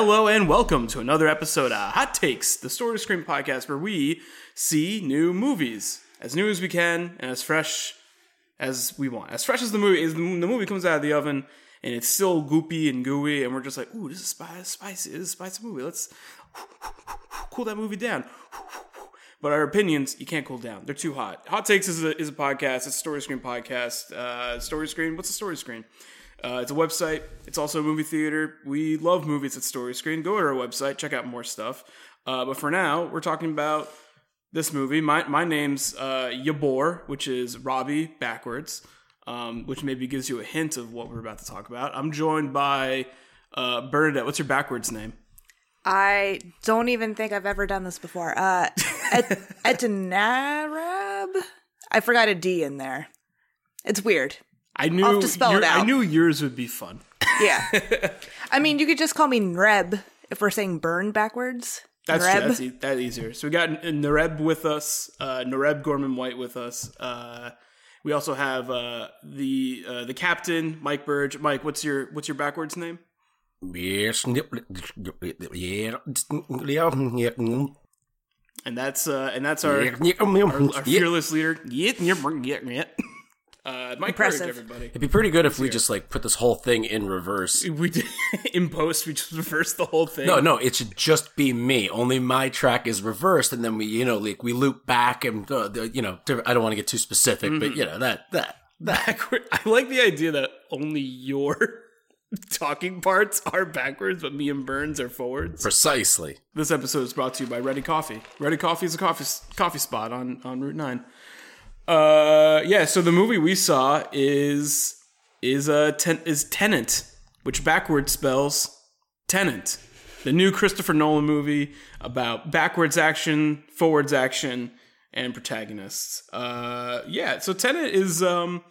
Hello and welcome to another episode of Hot Takes, the Story Screen podcast where we see new movies as new as we can and as fresh as we want. As fresh as the movie is, the movie comes out of the oven and it's still goopy and gooey, and we're just like, ooh, this is spicy, this is a spicy movie. Let's cool that movie down. But our opinions, you can't cool down. They're too hot. Hot Takes is a, is a podcast. It's a story screen podcast. Uh, story screen. What's a story screen? Uh, it's a website. It's also a movie theater. We love movies at Story Screen. Go to our website, check out more stuff. Uh, but for now, we're talking about this movie. My my name's uh, Yabor, which is Robbie backwards, um, which maybe gives you a hint of what we're about to talk about. I'm joined by uh, Bernadette. What's your backwards name? I don't even think I've ever done this before. Uh, Et-? I forgot a D in there. It's weird. I knew I'll have to spell your- it out. I knew yours would be fun. Yeah. I mean, you could just call me Nreb if we're saying burn backwards. That's Nreb. true. That's, e- that's easier. So we got N- Nareb with us, uh, Nareb Gorman White with us. Uh, we also have uh, the uh, the captain, Mike Burge. Mike, what's your what's your backwards name? Yes, yeah, And that's uh, and that's our our, our fearless leader. Uh, Mike Impressive. Burge, everybody. It'd be pretty good if we just like put this whole thing in reverse. We did, in post we just reversed the whole thing. No, no, it should just be me. Only my track is reversed, and then we, you know, like we loop back, and uh, the, you know, I don't want to get too specific, but you know that that backward. I like the idea that only your talking parts are backwards, but me and Burns are forwards. precisely. This episode is brought to you by Ready Coffee. Ready Coffee is a coffee coffee spot on on Route Nine. Uh, yeah. So the movie we saw is is uh ten, is Tenet, which backwards spells Tenet. The new Christopher Nolan movie about backwards action, forwards action, and protagonists. Uh, yeah. So Tenet is um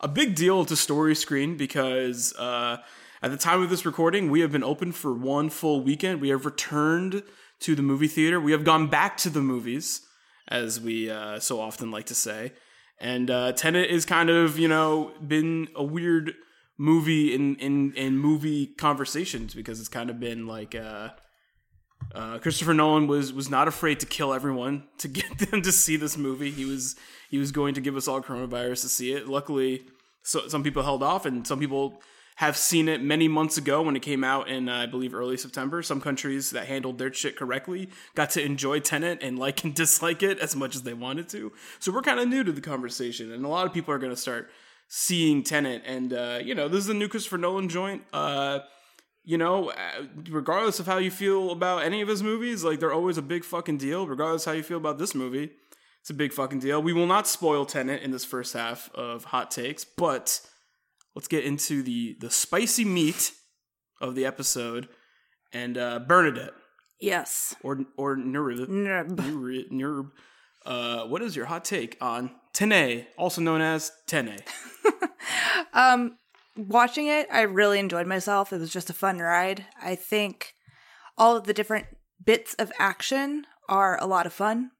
a big deal to Story Screen because uh, at the time of this recording, we have been open for one full weekend. We have returned to the movie theater. We have gone back to the movies, as we uh, so often like to say. And uh, Tenet is kind of you know been a weird movie in in in movie conversations because it's kind of been like. Uh, uh, Christopher Nolan was was not afraid to kill everyone to get them to see this movie. He was he was going to give us all coronavirus to see it. Luckily, so some people held off, and some people have seen it many months ago when it came out in uh, I believe early September. Some countries that handled their shit correctly got to enjoy Tenet and like and dislike it as much as they wanted to. So we're kind of new to the conversation, and a lot of people are going to start seeing Tenet. And uh, you know, this is a new Christopher Nolan joint. Uh, you know, uh, regardless of how you feel about any of his movies, like they're always a big fucking deal. Regardless how you feel about this movie, it's a big fucking deal. We will not spoil Tenet in this first half of hot takes, but let's get into the the spicy meat of the episode. And uh, Bernadette Yes. or or Nurib, Nreb. Nurib, Nurib, uh, what is your hot take on Tenet, also known as Tenet? Um, watching it, I really enjoyed myself. It was just a fun ride. I think all of the different bits of action are a lot of fun.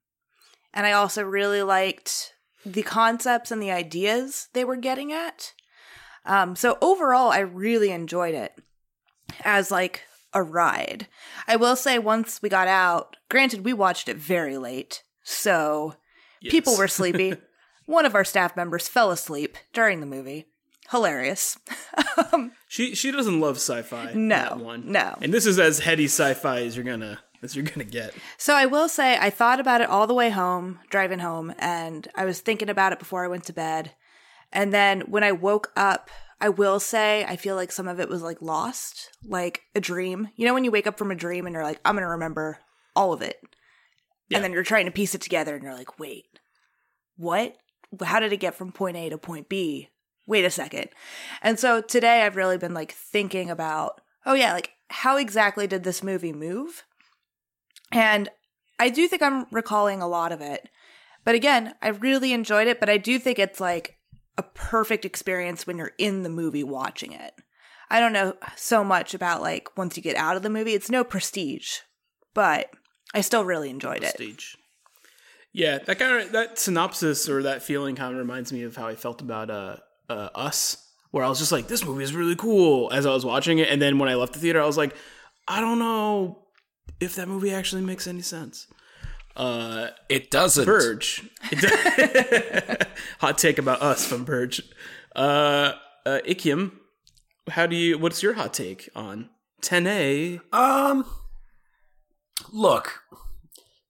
And I also really liked the concepts and the ideas they were getting at. Um, so overall, I really enjoyed it as like a ride. I will say, once we got out, granted, we watched it very late, so people were sleepy. One of our staff members fell asleep during the movie. Hilarious. um, She she doesn't love sci-fi. No, one. no. And this is as heady sci-fi as you're gonna as you're gonna get. so I will say, I thought about it all the way home, driving home, and I was thinking about it before I went to bed. And then when I woke up, I will say, I feel like some of it was like lost, like a dream. You know, when you wake up from a dream and you're like, I'm going to remember all of it. Yeah. And then you're trying to piece it together and you're like, wait, what? How did it get from point A to point B? Wait a second. And so today I've really been like thinking about, oh yeah, like how exactly did this movie move? And I do think I'm recalling a lot of it. But again, I really enjoyed it, but I do think it's like a perfect experience when you're in the movie watching it. I don't know so much about like once you get out of the movie. It's no prestige, but I still really enjoyed it. Stage. Yeah, that kind of that synopsis or that feeling kind of reminds me of how I felt about uh, uh us, where I was just like, this movie is really cool as I was watching it, and then when I left the theater, I was like, I don't know if that movie actually makes any sense. Uh, It doesn't. Burge. Hot take about us from Purge. Uh, uh, Ikium, how do you? What's your hot take on Tenet? Um, look,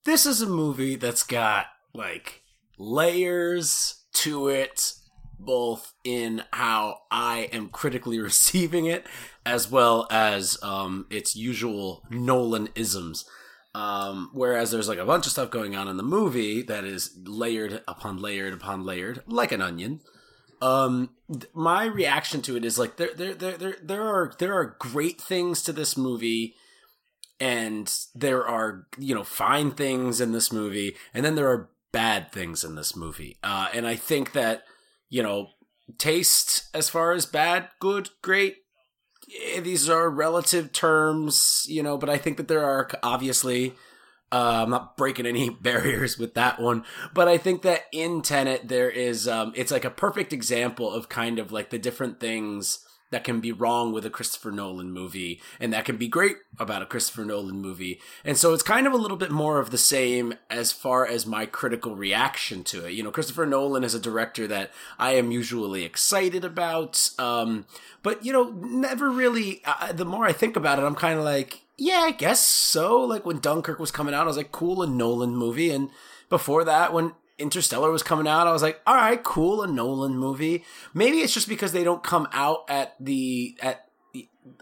this is a movie that's got like layers to it, both in how I am critically receiving it, as well as um its usual Nolan isms. Um, whereas there's like a bunch of stuff going on in the movie that is layered upon layered upon layered, like an onion. Um, th- my reaction to it is like there, there, there, there, there are there are great things to this movie and there are you know fine things in this movie and then there are bad things in this movie uh, and i think that you know taste as far as bad good great these are relative terms you know but i think that there are obviously uh, i'm not breaking any barriers with that one but i think that in tenet there is um, it's like a perfect example of kind of like the different things that can be wrong with a Christopher Nolan movie and that can be great about a Christopher Nolan movie. And so it's kind of a little bit more of the same as far as my critical reaction to it. You know, Christopher Nolan is a director that I am usually excited about. Um, but you know, never really, uh, the more I think about it, I'm kind of like, yeah, I guess so. Like when Dunkirk was coming out, I was like, cool, a Nolan movie. And before that, when Interstellar was coming out, I was like, all right, cool, a Nolan movie. Maybe it's just because they don't come out at the at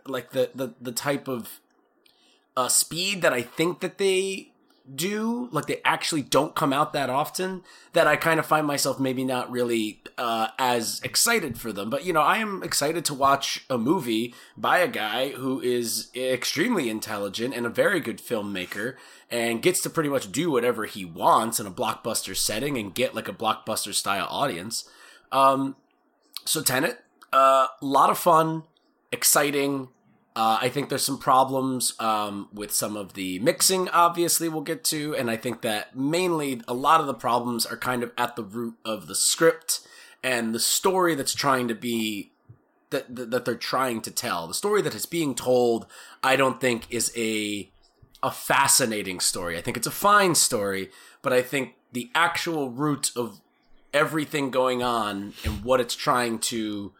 like the the the type of uh speed that I think that they do. Like they actually don't come out that often. That I kind of find myself maybe not really uh as excited for them. But you know, I am excited to watch a movie by a guy who is extremely intelligent and a very good filmmaker and gets to pretty much do whatever he wants in a blockbuster setting and get like a blockbuster style audience. Um, so Tenet, a uh, lot of fun, exciting. Uh, I think there's some problems um, with some of the mixing. Obviously, we'll get to, and I think that mainly a lot of the problems are kind of at the root of the script and the story that's trying to be that that, that they're trying to tell. The story that is being told, I don't think is a a fascinating story. I think it's a fine story, but I think the actual root of everything going on and what it's trying to,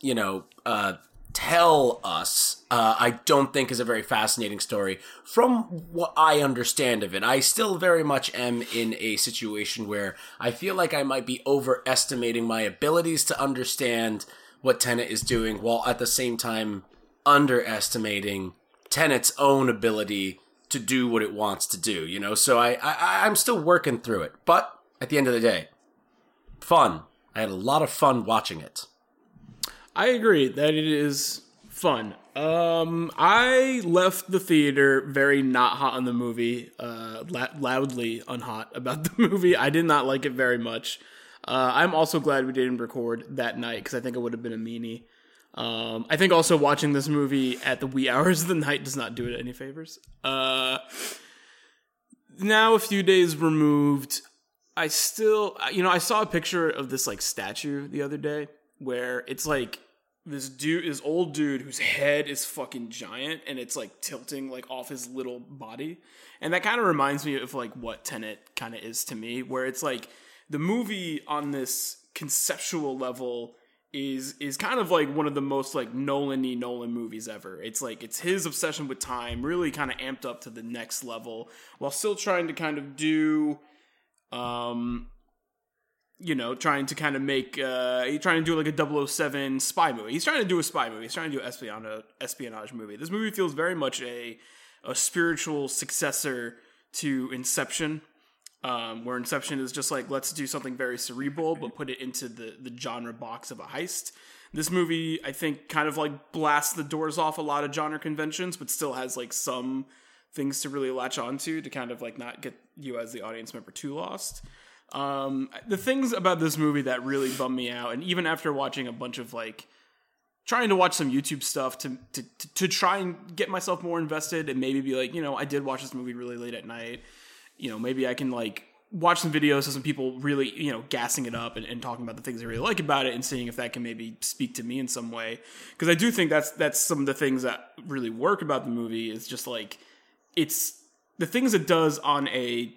you know, uh, tell us, uh, I don't think is a very fascinating story. From what I understand of it, I still very much am in a situation where I feel like I might be overestimating my abilities to understand what Tenet is doing, while at the same time underestimating Tenet's own ability to do what it wants to do, you know? So I, I I'm still working through it. But at the end of the day, fun. I had a lot of fun watching it. I agree that it is fun. Um, I left the theater very not hot on the movie, uh, la- loudly unhot about the movie. I did not like it very much. Uh, I'm also glad we didn't record that night because I think it would have been a meanie. Um, I think also watching this movie at the wee hours of the night does not do it any favors. Uh, now a few days removed, I still, you know, I saw a picture of this like statue the other day where it's like this dude, this old dude whose head is fucking giant and it's like tilting like off his little body, and that kind of reminds me of like what Tenet kind of is to me, where it's like the movie on this conceptual level is is kind of like one of the most like Nolan-y Nolan movies ever. It's like it's his obsession with time really kind of amped up to the next level while still trying to kind of do um you know, trying to kind of make uh he's trying to do like a 007 spy movie. He's trying to do a spy movie. He's trying to do an espionage espionage movie. This movie feels very much a a spiritual successor to Inception um, where Inception is just like let's do something very cerebral, but put it into the the genre box of a heist. This movie, I think, kind of like blasts the doors off a lot of genre conventions, but still has like some things to really latch onto to kind of like not get you as the audience member too lost. Um, the things about this movie that really bum me out, and even after watching a bunch of like trying to watch some YouTube stuff to, to to to try and get myself more invested and maybe be like, you know, I did watch this movie really late at night you know, maybe I can like watch some videos of some people really, you know, gassing it up and, and talking about the things they really like about it and seeing if that can maybe speak to me in some way. Because I do think that's that's some of the things that really work about the movie is just like it's the things it does on a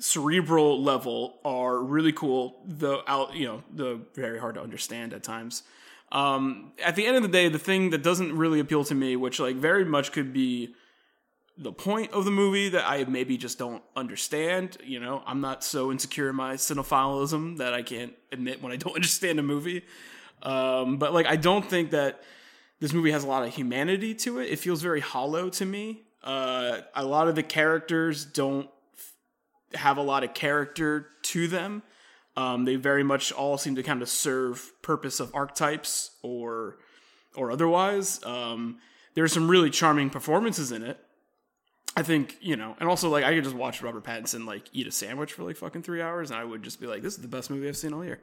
cerebral level are really cool. The out, you know, the very hard to understand at times. Um, at the end of the day, the thing that doesn't really appeal to me, which like very much could be the point of the movie that I maybe just don't understand. You know, I'm not so insecure in my cinephilism that I can't admit when I don't understand a movie. Um, but like, I don't think that this movie has a lot of humanity to it. It feels very hollow to me. Uh, a lot of the characters don't have a lot of character to them. Um, they very much all seem to kind of serve purpose of archetypes or or otherwise. Um, there's some really charming performances in it. I think you know, and also like I could just watch Robert Pattinson like eat a sandwich for like fucking three hours, and I would just be like, "This is the best movie I've seen all year.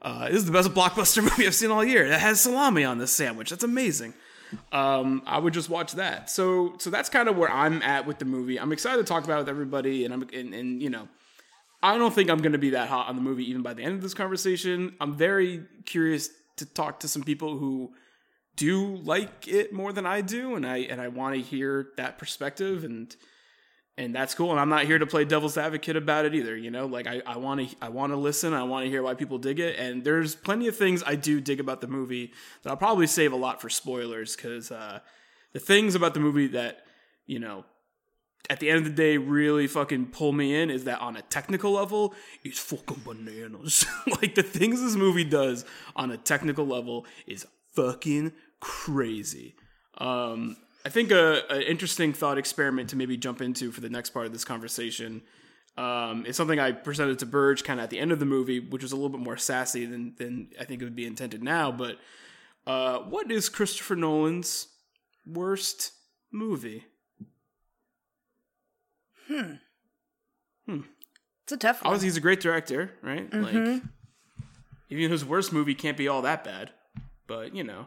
Uh, this is the best blockbuster movie I've seen all year. That has salami on this sandwich. That's amazing." Um, I would just watch that. So, so that's kind of where I'm at with the movie. I'm excited to talk about it with everybody, and I'm and, and you know, I don't think I'm going to be that hot on the movie even by the end of this conversation. I'm very curious to talk to some people who do like it more than I do, and I and I want to hear that perspective, and and that's cool. And I'm not here to play devil's advocate about it either. You know, like I want to I want to listen. I want to hear why people dig it, and there's plenty of things I do dig about the movie that I'll probably save a lot for spoilers because uh, the things about the movie that you know at the end of the day really fucking pull me in is that on a technical level it's fucking bananas like the things this movie does on a technical level is fucking crazy um i think a, a interesting thought experiment to maybe jump into for the next part of this conversation um, it's something I presented to Burge kind of at the end of the movie, which was a little bit more sassy than than I think it would be intended now. But uh, what is Christopher Nolan's worst movie? Hmm. Hmm. It's a tough one. Obviously, he's a great director, right? Like, even his worst movie can't be all that bad. But you know,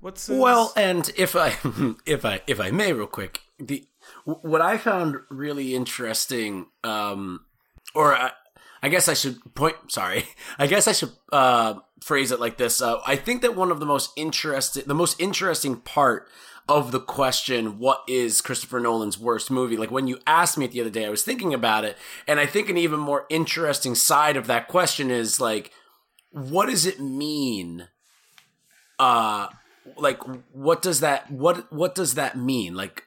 what's. Well, and if I if I if I may, real quick, the what I found really interesting, um, or I, I guess I should point. Sorry, I guess I should uh, phrase it like this. Uh, I think that one of the most interesting, the most interesting part of the question, what is Christopher Nolan's worst movie? Like when you asked me it the other day, I was thinking about it, and I think an even more interesting side of that question is like, what does it mean? Uh, like what does that what what does that mean? Like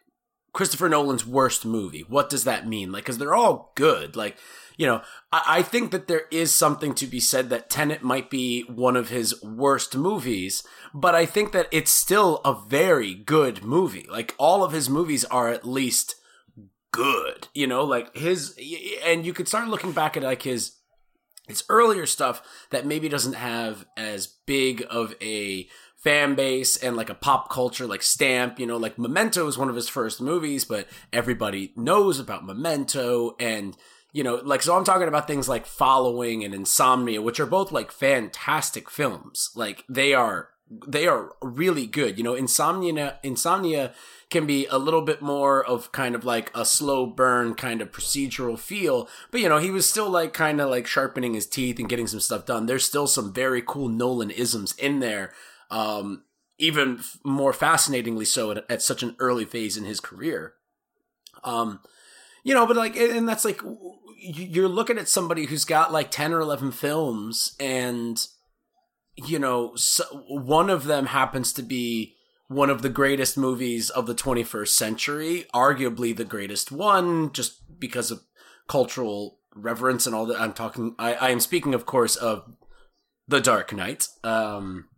Christopher Nolan's worst movie. What does that mean? Like, because they're all good. Like, you know, I, I think that there is something to be said that Tenet might be one of his worst movies, but I think that it's still a very good movie. Like, all of his movies are at least good. You know, like his, and you could start looking back at like his his earlier stuff that maybe doesn't have as big of a fan base and like a pop culture like stamp you know like memento is one of his first movies but everybody knows about memento and you know like so i'm talking about things like following and insomnia which are both like fantastic films. Like they are they are really good. You know insomnia insomnia can be a little bit more of kind of like a slow burn kind of procedural feel but you know he was still like kind of like sharpening his teeth and getting some stuff done. There's still some very cool nolan isms in there um, even f- more fascinatingly so at, at, such an early phase in his career. Um, you know, but like, and that's like, you're looking at somebody who's got like 10 or 11 films, and, you know, so one of them happens to be one of the greatest movies of the 21st century, arguably the greatest one, just because of cultural reverence and all that. I'm talking, I, I am speaking, of course, of The Dark Knight. Um,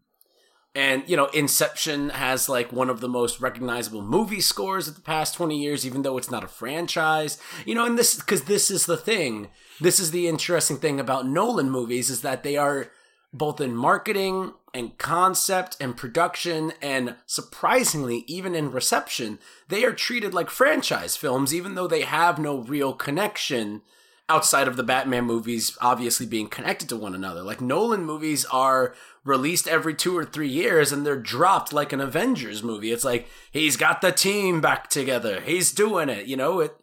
and, you know, Inception has like one of the most recognizable movie scores of the past 20 years, even though it's not a franchise. You know, and this, because this is the thing. This is the interesting thing about Nolan movies is that they are both in marketing and concept and production and surprisingly, even in reception, they are treated like franchise films, even though they have no real connection outside of the Batman movies obviously being connected to one another. Like Nolan movies are released every two or three years and they're dropped like an Avengers movie. It's like he's got the team back together. He's doing it, you know, it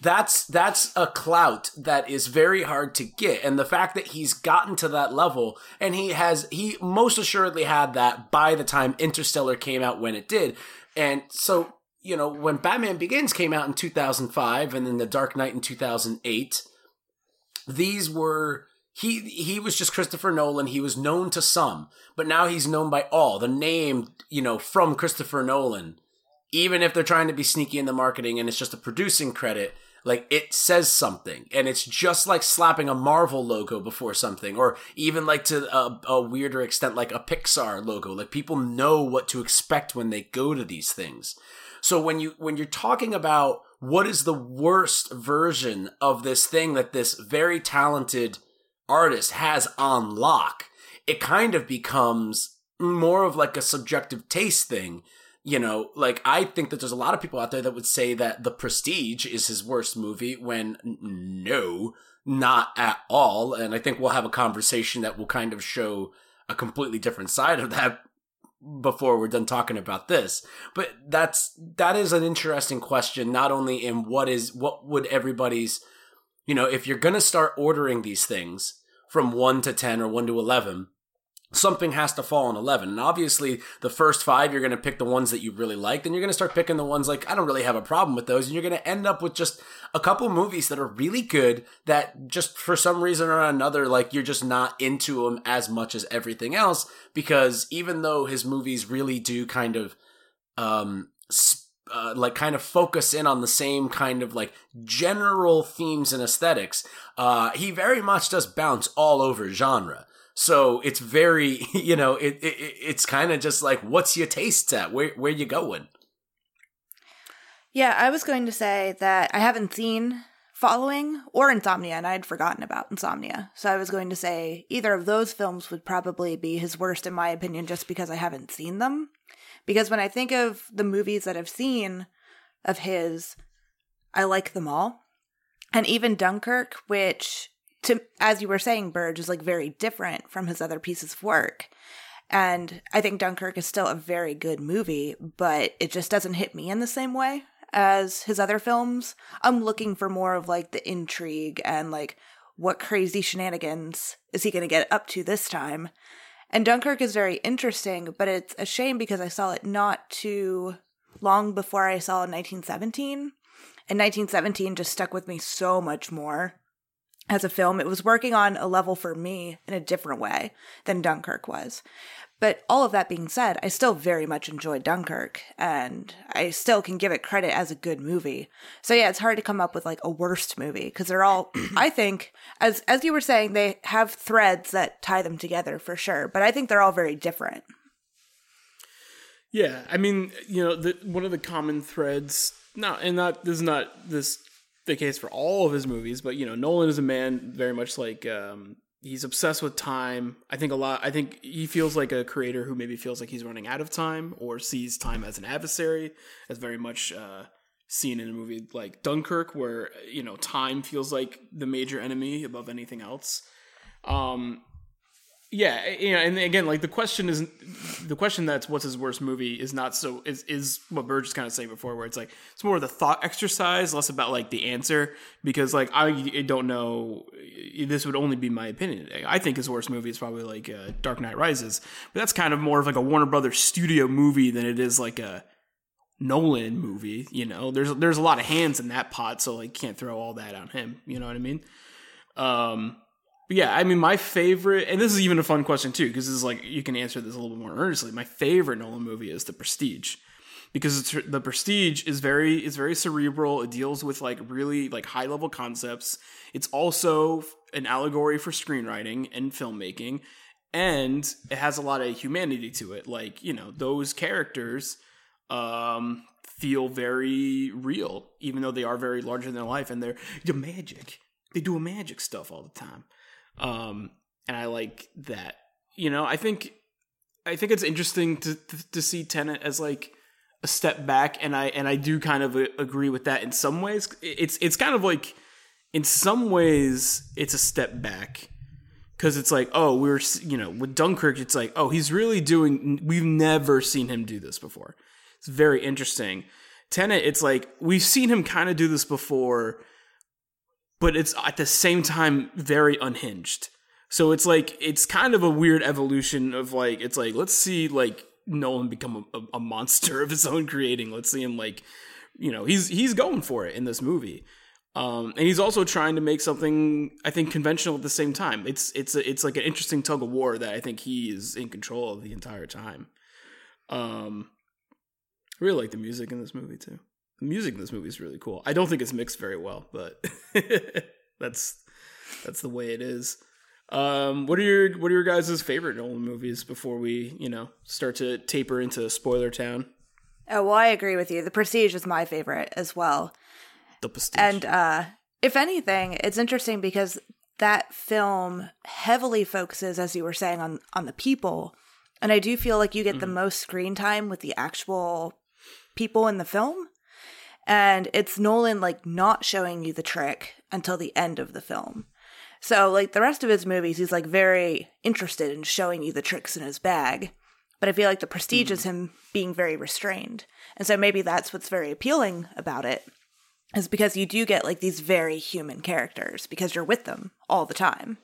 that's that's a clout that is very hard to get and the fact that he's gotten to that level and he has he most assuredly had that by the time interstellar came out when it did and so you know when batman begins came out in 2005 and then the dark knight in 2008 these were he he was just Christopher Nolan. He was known to some, but now he's known by all. The name, you know, from Christopher Nolan, even if they're trying to be sneaky in the marketing and it's just a producing credit, like it says something. And it's just like slapping a Marvel logo before something, or even like to a, a weirder extent, like a Pixar logo. Like people know what to expect when they go to these things. So when you when you're talking about what is the worst version of this thing that this very talented artist has on lock, it kind of becomes more of like a subjective taste thing. You know, like I think that there's a lot of people out there that would say that The Prestige is his worst movie when no, not at all. And I think we'll have a conversation that will kind of show a completely different side of that before we're done talking about this. But that's that is an interesting question not only in what is what would everybody's you know, if you're going to start ordering these things from 1 to 10 or 1 to 11, something has to fall on 11. And obviously, the first five, you're going to pick the ones that you really like. Then you're going to start picking the ones like, I don't really have a problem with those. And you're going to end up with just a couple movies that are really good that just for some reason or another, like you're just not into them as much as everything else. Because even though his movies really do kind of, um, uh, like kind of focus in on the same kind of like general themes and aesthetics. Uh, he very much does bounce all over genre. So it's very, you know, it, it it's kind of just like, what's your taste at? Where where you going? Yeah, I was going to say that I haven't seen Following or Insomnia, and I had forgotten about Insomnia. So I was going to say either of those films would probably be his worst, in my opinion, just because I haven't seen them. Because when I think of the movies that I've seen of his, I like them all. And even Dunkirk, which to as you were saying, Burge is like very different from his other pieces of work. And I think Dunkirk is still a very good movie, but it just doesn't hit me in the same way as his other films. I'm looking for more of like the intrigue and like what crazy shenanigans is he going to get up to this time? And Dunkirk is very interesting, but it's a shame because I saw it not too long before I saw 1917. And 1917 just stuck with me so much more as a film. It was working on a level for me in a different way than Dunkirk was. But all of that being said, I still very much enjoy Dunkirk and I still can give it credit as a good movie. So yeah, it's hard to come up with like a worst movie because they're all I think as as you were saying they have threads that tie them together for sure, but I think they're all very different. Yeah, I mean, you know, the, one of the common threads, not and not this is not this the case for all of his movies, but you know, Nolan is a man very much like um, he's obsessed with time. I think a lot. I think he feels like a creator who maybe feels like he's running out of time or sees time as an adversary, as very much uh, seen in a movie like Dunkirk, where you know time feels like the major enemy above anything else. Um, yeah, you know, and again, like the question is the question that's what's his worst movie is not so is is what Burge is kind of saying before, where it's like it's more of the thought exercise, less about like the answer, because like I don't know, this would only be my opinion. I think his worst movie is probably like uh, Dark Knight Rises, but that's kind of more of like a Warner Brothers studio movie than it is like a Nolan movie. You know, there's there's a lot of hands in that pot, so like can't throw all that on him. You know what I mean? Um but yeah, I mean, my favorite, and this is even a fun question too, because this is like you can answer this a little bit more earnestly. My favorite Nolan movie is The Prestige, because The Prestige is very is very cerebral. It deals with like really like high level concepts. It's also an allegory for screenwriting and filmmaking, and it has a lot of humanity to it. Like you know, those characters um, feel very real, even though they are very larger than life, and they're the magic. They do a magic stuff all the time. Um, and I like that. You know, I think I think it's interesting to, to, see Tenet as like a step back, and I and I do kind of agree with that in some ways. It's it's kind of like in some ways it's a step back because it's like oh we're you know with Dunkirk it's like oh he's really doing we've never seen him do this before. It's very interesting, Tenet, it's like we've seen him kind of do this before, but it's at the same time very unhinged. So it's like it's kind of a weird evolution of like it's like let's see like Nolan become a, a monster of his own creating. Let's see him like you know he's he's going for it in this movie. Um, and he's also trying to make something I think conventional at the same time. It's it's a, it's like an interesting tug of war that I think he is in control of the entire time. Um, I really like the music in this movie too. The music in this movie is really cool. I don't think it's mixed very well, but that's that's the way it is. Um, what are your what are your guys' favorite Nolan movies before we you know start to taper into spoiler town? Oh well, I agree with you. The Prestige is my favorite as well. The Prestige. And uh, if anything, it's interesting because that film heavily focuses, as you were saying, on on the people, and I do feel like you get the most screen time with the actual people in the film. And it's Nolan like not showing you the trick until the end of the film. So like the rest of his movies, he's like very interested in showing you the tricks in his bag. But I feel like the prestige is hmm. him being very restrained. And so maybe that's what's very appealing about it is because you do get like these very human characters because you're with them all the time.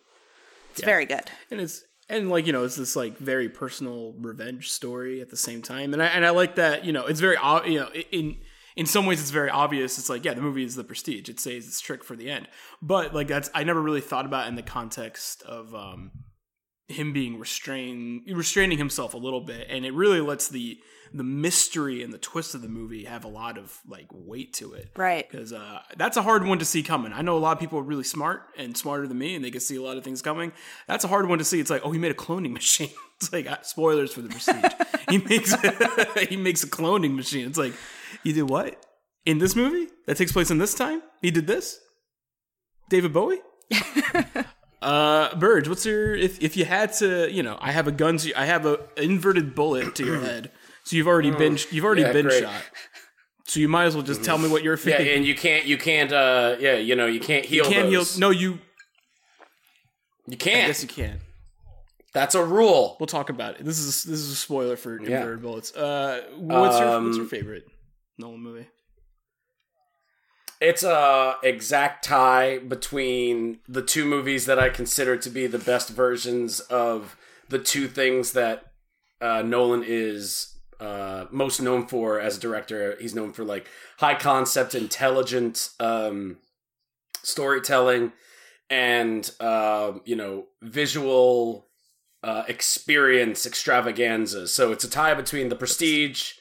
It's very good. and it's and like you know it's this like very personal revenge story at the same time and i and i like that you know it's very you know in in some ways it's very obvious it's like yeah the movie is the prestige it says it's trick for the end but like that's i never really thought about it in the context of um him being restrained restraining himself a little bit and it really lets the the mystery and the twist of the movie have a lot of like weight to it Right. because uh, that's a hard one to see coming. I know a lot of people are really smart and smarter than me, and they can see a lot of things coming. That's a hard one to see. It's like, oh, he made a cloning machine. It's like uh, spoilers for the Prestige. he makes he makes a cloning machine. It's like, you did what in this movie that takes place in this time? He did this. David Bowie. Uh, Burge, what's your if if you had to, you know, I have a gun, to, I have a inverted bullet to your head, so you've already been you've already Yeah, been great. shot. So you might as well just tell me what you're Yeah, thinking. and you can't, you can't, uh, yeah, you know, you can't heal. you can't heal. No, you. you can't. guess you can. That's a rule. We'll talk about it. This is this is a spoiler for Yeah. inverted bullets. Uh, what's your what's your Um, favorite Nolan movie? It's a exact tie between the two movies that I consider to be the best versions of the two things that uh, Nolan is uh, most known for as a director. He's known for like high concept, intelligent um, storytelling, and uh, you know visual uh, experience extravaganza. So it's a tie between The Prestige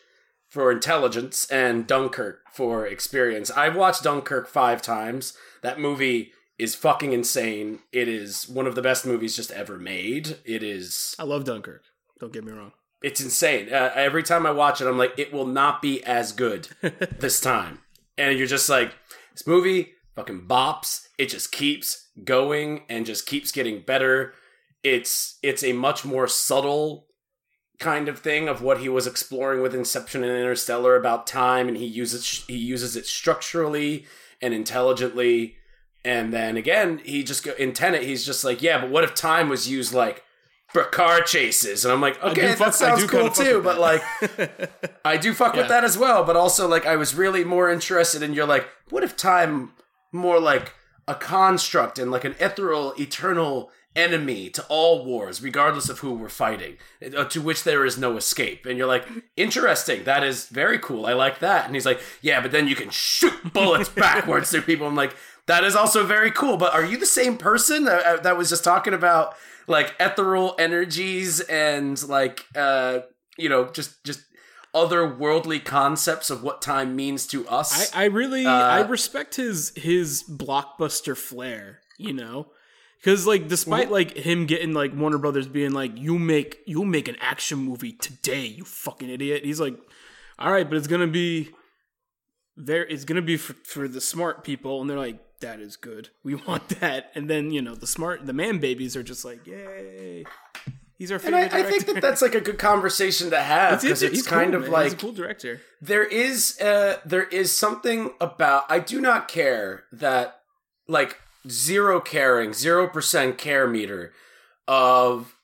for intelligence and Dunkirk for experience. I've watched Dunkirk five times. That movie is fucking insane. It is one of the best movies just ever made. It is I love Dunkirk. Don't get me wrong. it's insane. Uh, every time I watch it, I'm like, it will not be as good this time. And you're just like, this movie fucking bops. It just keeps going and just keeps getting better. It's it's a much more subtle kind of thing of what he was exploring with Inception and Interstellar about time, and he uses he uses it structurally and intelligently. And then again, he just go in Tenet. He's just like, yeah, but what if time was used like for car chases? And I'm like, okay, fuck- that sounds do cool too. But like, I do fuck with that as well. But also, like, I was really more interested in you're like, what if time more like a construct and like an ethereal, eternal enemy to all wars, regardless of who we're fighting, uh, to which there is no escape. And you're like, interesting. That is very cool. I like that. And he's like, yeah, but then you can shoot bullets backwards through people. I'm like, that is also very cool. But are you the same person that, uh, that was just talking about like ethereal energies and like, uh, you know, just just otherworldly concepts of what time means to us? I, I really Uh, I respect his his blockbuster flair, you know, because like despite like him getting like Warner Brothers being like you make you make an action movie today, you fucking idiot. He's like, all right, but it's gonna be there. It's gonna be for, for the smart people, and they're like, that is good. We want that. And then you know the smart the man babies are just like, yay. He's our and favorite I, I think that that's like a good conversation to have because it's, he's kind cool, of man. He's like a cool director. there is uh there is something about I do not care that like zero caring, zero percent care meter of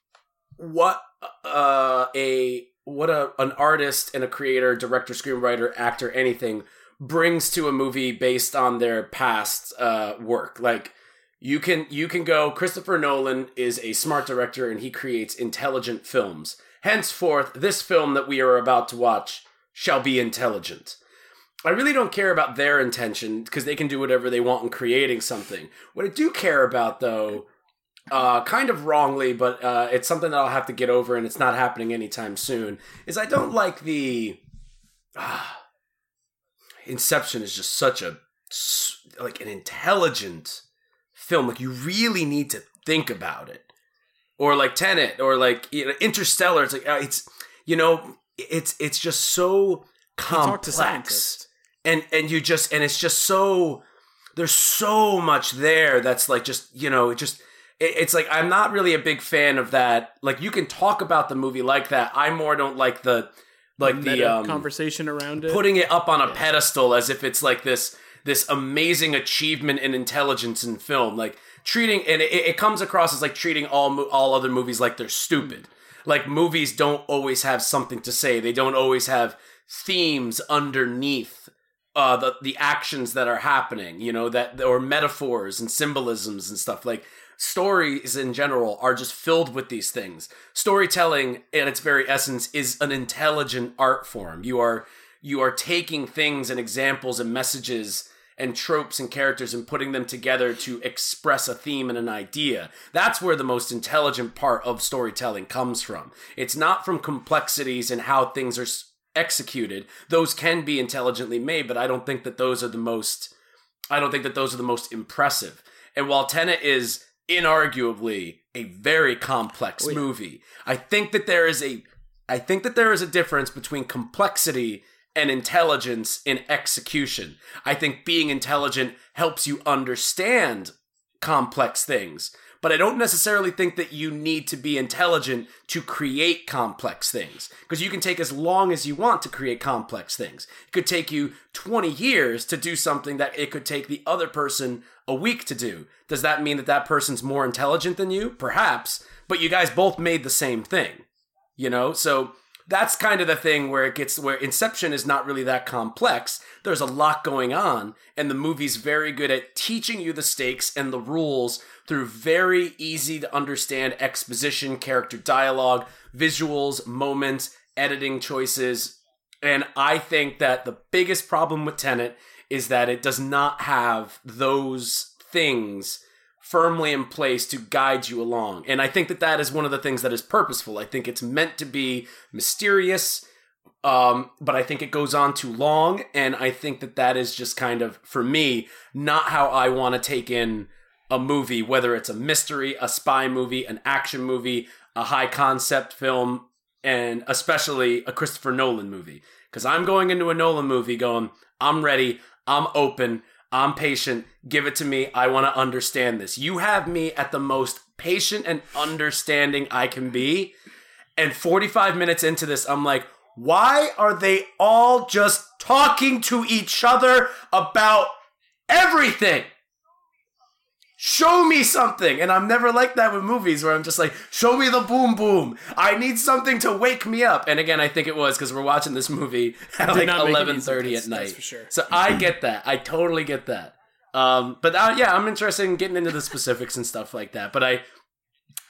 what uh a what a an artist and a creator, director, screenwriter, actor, anything brings to a movie based on their past uh, work. Like you can you can go. Christopher Nolan is a smart director and he creates intelligent films. Henceforth, this film that we are about to watch shall be intelligent. I really don't care about their intention because they can do whatever they want in creating something. What I do care about, though, uh, kind of wrongly, but uh, it's something that I'll have to get over, and it's not happening anytime soon. Is I don't like the ah, Inception is just such a like an intelligent film. Like you really need to think about it, or like Tenet, or like you know, Interstellar. It's like uh, it's you know it's it's just so complex. And and you just and it's just so there's so much there that's like just you know it just it, it's like i'm not really a big fan of that. Like you can talk about the movie like that. I more don't like the like the um conversation around it. putting it up on a pedestal as if it's like this this amazing achievement in intelligence in film. Like treating and it, it comes across as like treating all all other movies like they're stupid. Like movies don't always have something to say. They don't always have themes underneath uh the the actions that are happening you know that or metaphors and symbolisms and stuff like stories in general are just filled with these things storytelling in its very essence is an intelligent art form you are you are taking things and examples and messages and tropes and characters and putting them together to express a theme and an idea. That's where the most intelligent part of storytelling comes from. It's not from complexities and how things are executed. Those can be intelligently made, but I don't think that those are the most I don't think that those are the most impressive. And while Tenet is inarguably a very complex movie, I think that there is a I think that there is a difference between complexity and intelligence in execution. I think being intelligent helps you understand complex things, but I don't necessarily think that you need to be intelligent to create complex things because you can take as long as you want to create complex things. It could take you 20 years to do something that it could take the other person a week to do. Does that mean that that person's more intelligent than you? Perhaps, but you guys both made the same thing you know so that's kind of the thing where it gets where inception is not really that complex. There's a lot going on and the movie's very good at teaching you the stakes and the rules through very easy to understand exposition character dialogue visuals moments editing choices. And i think that the biggest problem with tenet is that it does not have those things firmly in place to guide you along. And I think that that is one of the things that is purposeful. I think it's meant to be mysterious, um, but I think it goes on too long. And I think that that is just kind of, for me, not how I want to take in a movie, whether it's a mystery, a spy movie, an action movie, a high concept film, and especially a Christopher Nolan movie. Because I'm going into a Nolan movie going, I'm ready, I'm open, I'm patient. Give it to me. I want to understand this. You have me at the most patient and understanding I can be. And 45 minutes into this, I'm like, why are they all just talking to each other about everything? Show me something. And I'm never like that with movies where I'm just like, show me the boom boom. I need something to wake me up. And again, I think it was because we're watching this movie at like not make 11:30 at night. for sure. So I get that. I totally get that. Um, but uh, yeah, I'm interested in getting into the specifics and stuff like that. But I,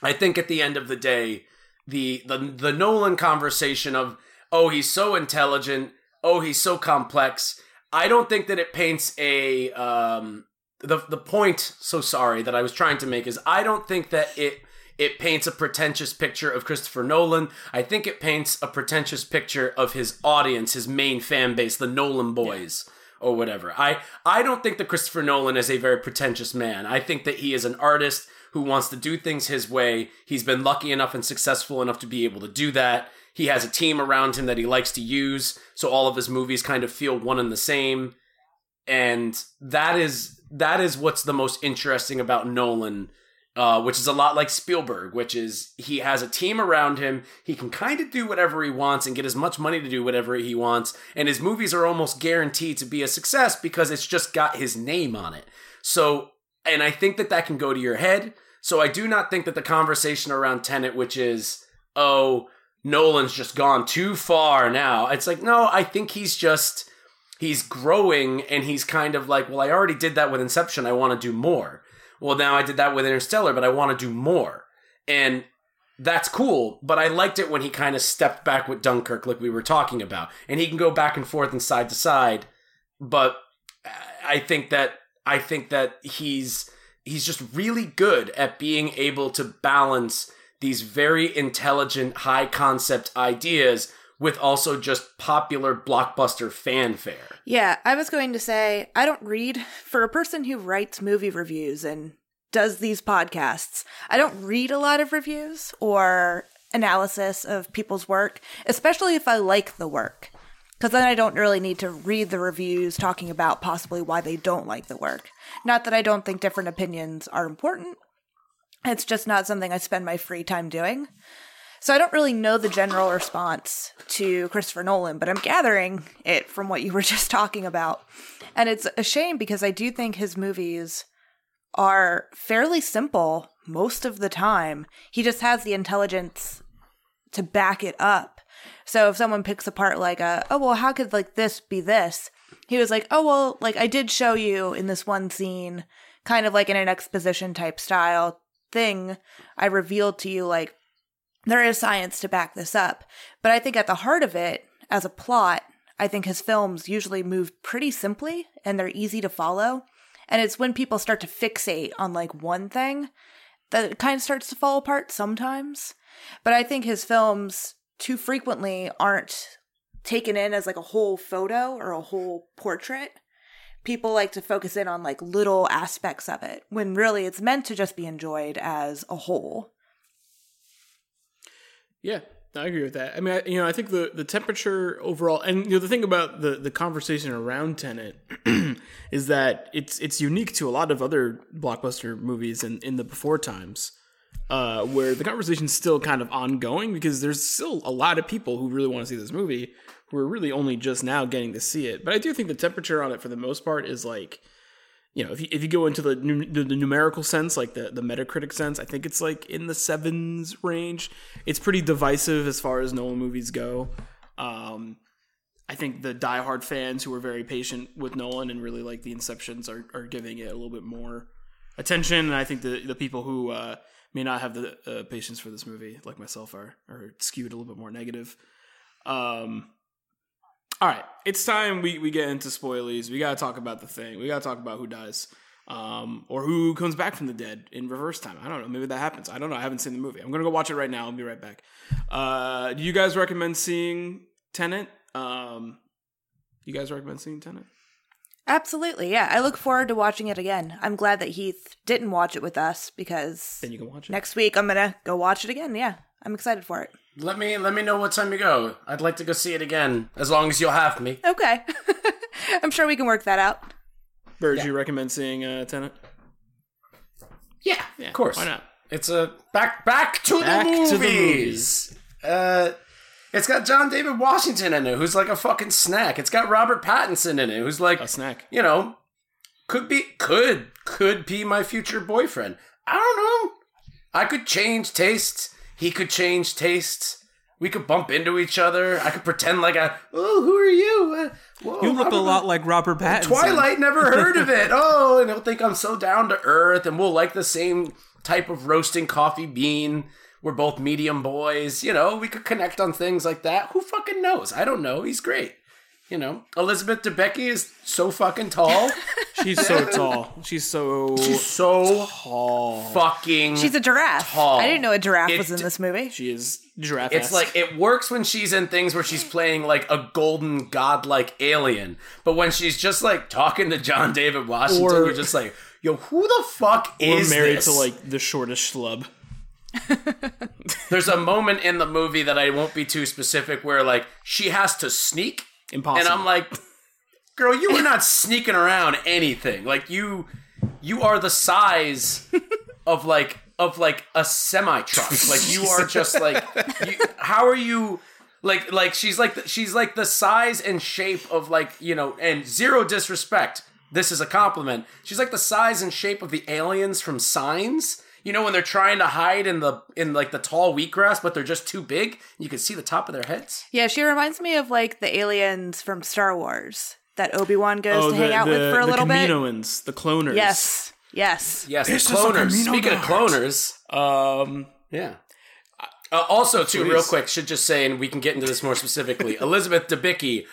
I think at the end of the day, the the the Nolan conversation of oh he's so intelligent, oh he's so complex. I don't think that it paints a um the the point. So sorry that I was trying to make is I don't think that it it paints a pretentious picture of Christopher Nolan. I think it paints a pretentious picture of his audience, his main fan base, the Nolan boys. Or whatever. I I don't think that Christopher Nolan is a very pretentious man. I think that he is an artist who wants to do things his way. He's been lucky enough and successful enough to be able to do that. He has a team around him that he likes to use, so all of his movies kind of feel one and the same. And that is that is what's the most interesting about Nolan, uh, which is a lot like Spielberg, which is he has a team around him. He can kind of do whatever he wants and get as much money to do whatever he wants. And his movies are almost guaranteed to be a success because it's just got his name on it. So, and I think that that can go to your head. So I do not think that the conversation around Tenet, which is, oh, Nolan's just gone too far now. It's like, no, I think he's just he's growing and he's kind of like, well, I already did that with Inception. I want to do more. Well, now I did that with Interstellar, but I want to do more. And that's cool, but I liked it when he kind of stepped back with Dunkirk, like we were talking about. And he can go back and forth and side to side, but I think that I think that he's he's just really good at being able to balance these very intelligent, high concept ideas with also just popular blockbuster fanfare. Yeah, I was going to say, I don't read for a person who writes movie reviews and does these podcasts. I don't read a lot of reviews or analysis of people's work, especially if I like the work. Because then I don't really need to read the reviews talking about possibly why they don't like the work. Not that I don't think different opinions are important, it's just not something I spend my free time doing. So I don't really know the general response to Christopher Nolan, but I'm gathering it from what you were just talking about. And it's a shame because I do think his movies are fairly simple most of the time. He just has the intelligence to back it up. So if someone picks apart like a, oh well, how could like this be this? He was like, oh well, like I did show you in this one scene, kind of like in an exposition type style thing. I revealed to you like there is science to back this up. But I think at the heart of it, as a plot, I think his films usually move pretty simply and they're easy to follow. And it's when people start to fixate on like one thing that it kind of starts to fall apart sometimes. But I think his films too frequently aren't taken in as like a whole photo or a whole portrait. People like to focus in on like little aspects of it when really it's meant to just be enjoyed as a whole. Yeah, I agree with that. I mean, I, you know, I think the the temperature overall, and you know, the thing about the the conversation around Tenet is that it's it's unique to a lot of other blockbuster movies in in the before times, uh, where the conversation's still kind of ongoing because there's still a lot of people who really want to see this movie who are really only just now getting to see it. But I do think the temperature on it, for the most part, is like you know, if you, if you go into the, the, the numerical sense, like the, the Metacritic sense, I think it's like in the sevens range. It's pretty divisive as far as Nolan movies go. Um, I think the diehard fans who are very patient with Nolan and really like the Inceptions are, are giving it a little bit more attention. And I think the, the people who uh, may not have the uh, patience for this movie, like myself, are, are skewed a little bit more negative. Um, all right, it's time we, we get into spoilies. We got to talk about the thing. We got to talk about who dies um, or who comes back from the dead in reverse time. I don't know. Maybe that happens. I don't know. I haven't seen the movie. I'm going to go watch it right now. I'll be right back. Uh, do you guys recommend seeing Tenet? Um, you guys recommend seeing Tenet? Absolutely, yeah. I look forward to watching it again. I'm glad that Heath didn't watch it with us because then you can watch it next week. I'm gonna go watch it again. Yeah, I'm excited for it. Let me let me know what time you go. I'd like to go see it again, as long as you'll have me. Okay, I'm sure we can work that out. Bird, yeah. you recommend seeing uh, Tenet? Yeah, yeah, of course. Why not? It's a back back to back the movies. To the movies. Uh, it's got John David Washington in it, who's like a fucking snack. It's got Robert Pattinson in it, who's like a snack. You know, could be could could be my future boyfriend. I don't know. I could change tastes he could change tastes. We could bump into each other. I could pretend like I. Oh, who are you? Uh, whoa, you look Robert, a lot like Robert Pattinson. Twilight never heard of it. Oh, and he'll think I'm so down to earth, and we'll like the same type of roasting coffee bean. We're both medium boys. You know, we could connect on things like that. Who fucking knows? I don't know. He's great. You know, Elizabeth Debicki is so fucking tall. She's so tall. She's so She's so tall. fucking She's a giraffe. tall. I didn't know a giraffe It was in this movie. She is giraffe. It's like it works when she's in things where she's playing like a golden godlike alien, but when she's just like talking to John David Washington, Or- you're just like, yo, who the fuck or is married this? to like the shortest schlub. There's a moment in the movie that I won't be too specific where like she has to sneak, Impossible. and I'm like, girl, you are not sneaking around anything. Like you, you are the size of like of like a semi truck. Like you are just like, you, how are you? Like like she's like the, she's like the size and shape of like you know and zero disrespect. This is a compliment. She's like the size and shape of the aliens from Signs. you know when they're trying to hide in the in like the tall wheatgrass, but they're just too big. You can see the top of their heads. Yeah, she reminds me of like the aliens from Star Wars that Obi Wan goes to hang out with for a Oh, the little bit. The Kaminoans, the cloners. Yes, yes. Yes, the This is a cloners. Speaking of cloners, Um, yeah. Uh, also, too, Please. real quick, should just say, and we can get into this more specifically. Elizabeth Debicki,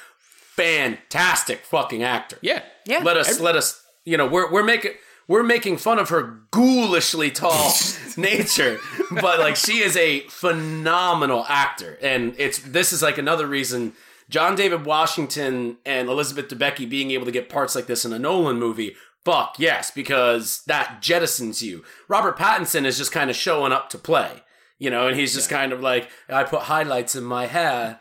fantastic fucking actor. yeah. Yeah. let us let us you know we're we're making we're making fun of her ghoulishly tall nature but like she is a phenomenal actor and it's this is like another reason John David Washington and Elizabeth Debicki being able to get parts like this in a Nolan movie fuck yes because that jettisons you Robert Pattinson is just kind of showing up to play you know and he's just kind of like I put highlights in my hair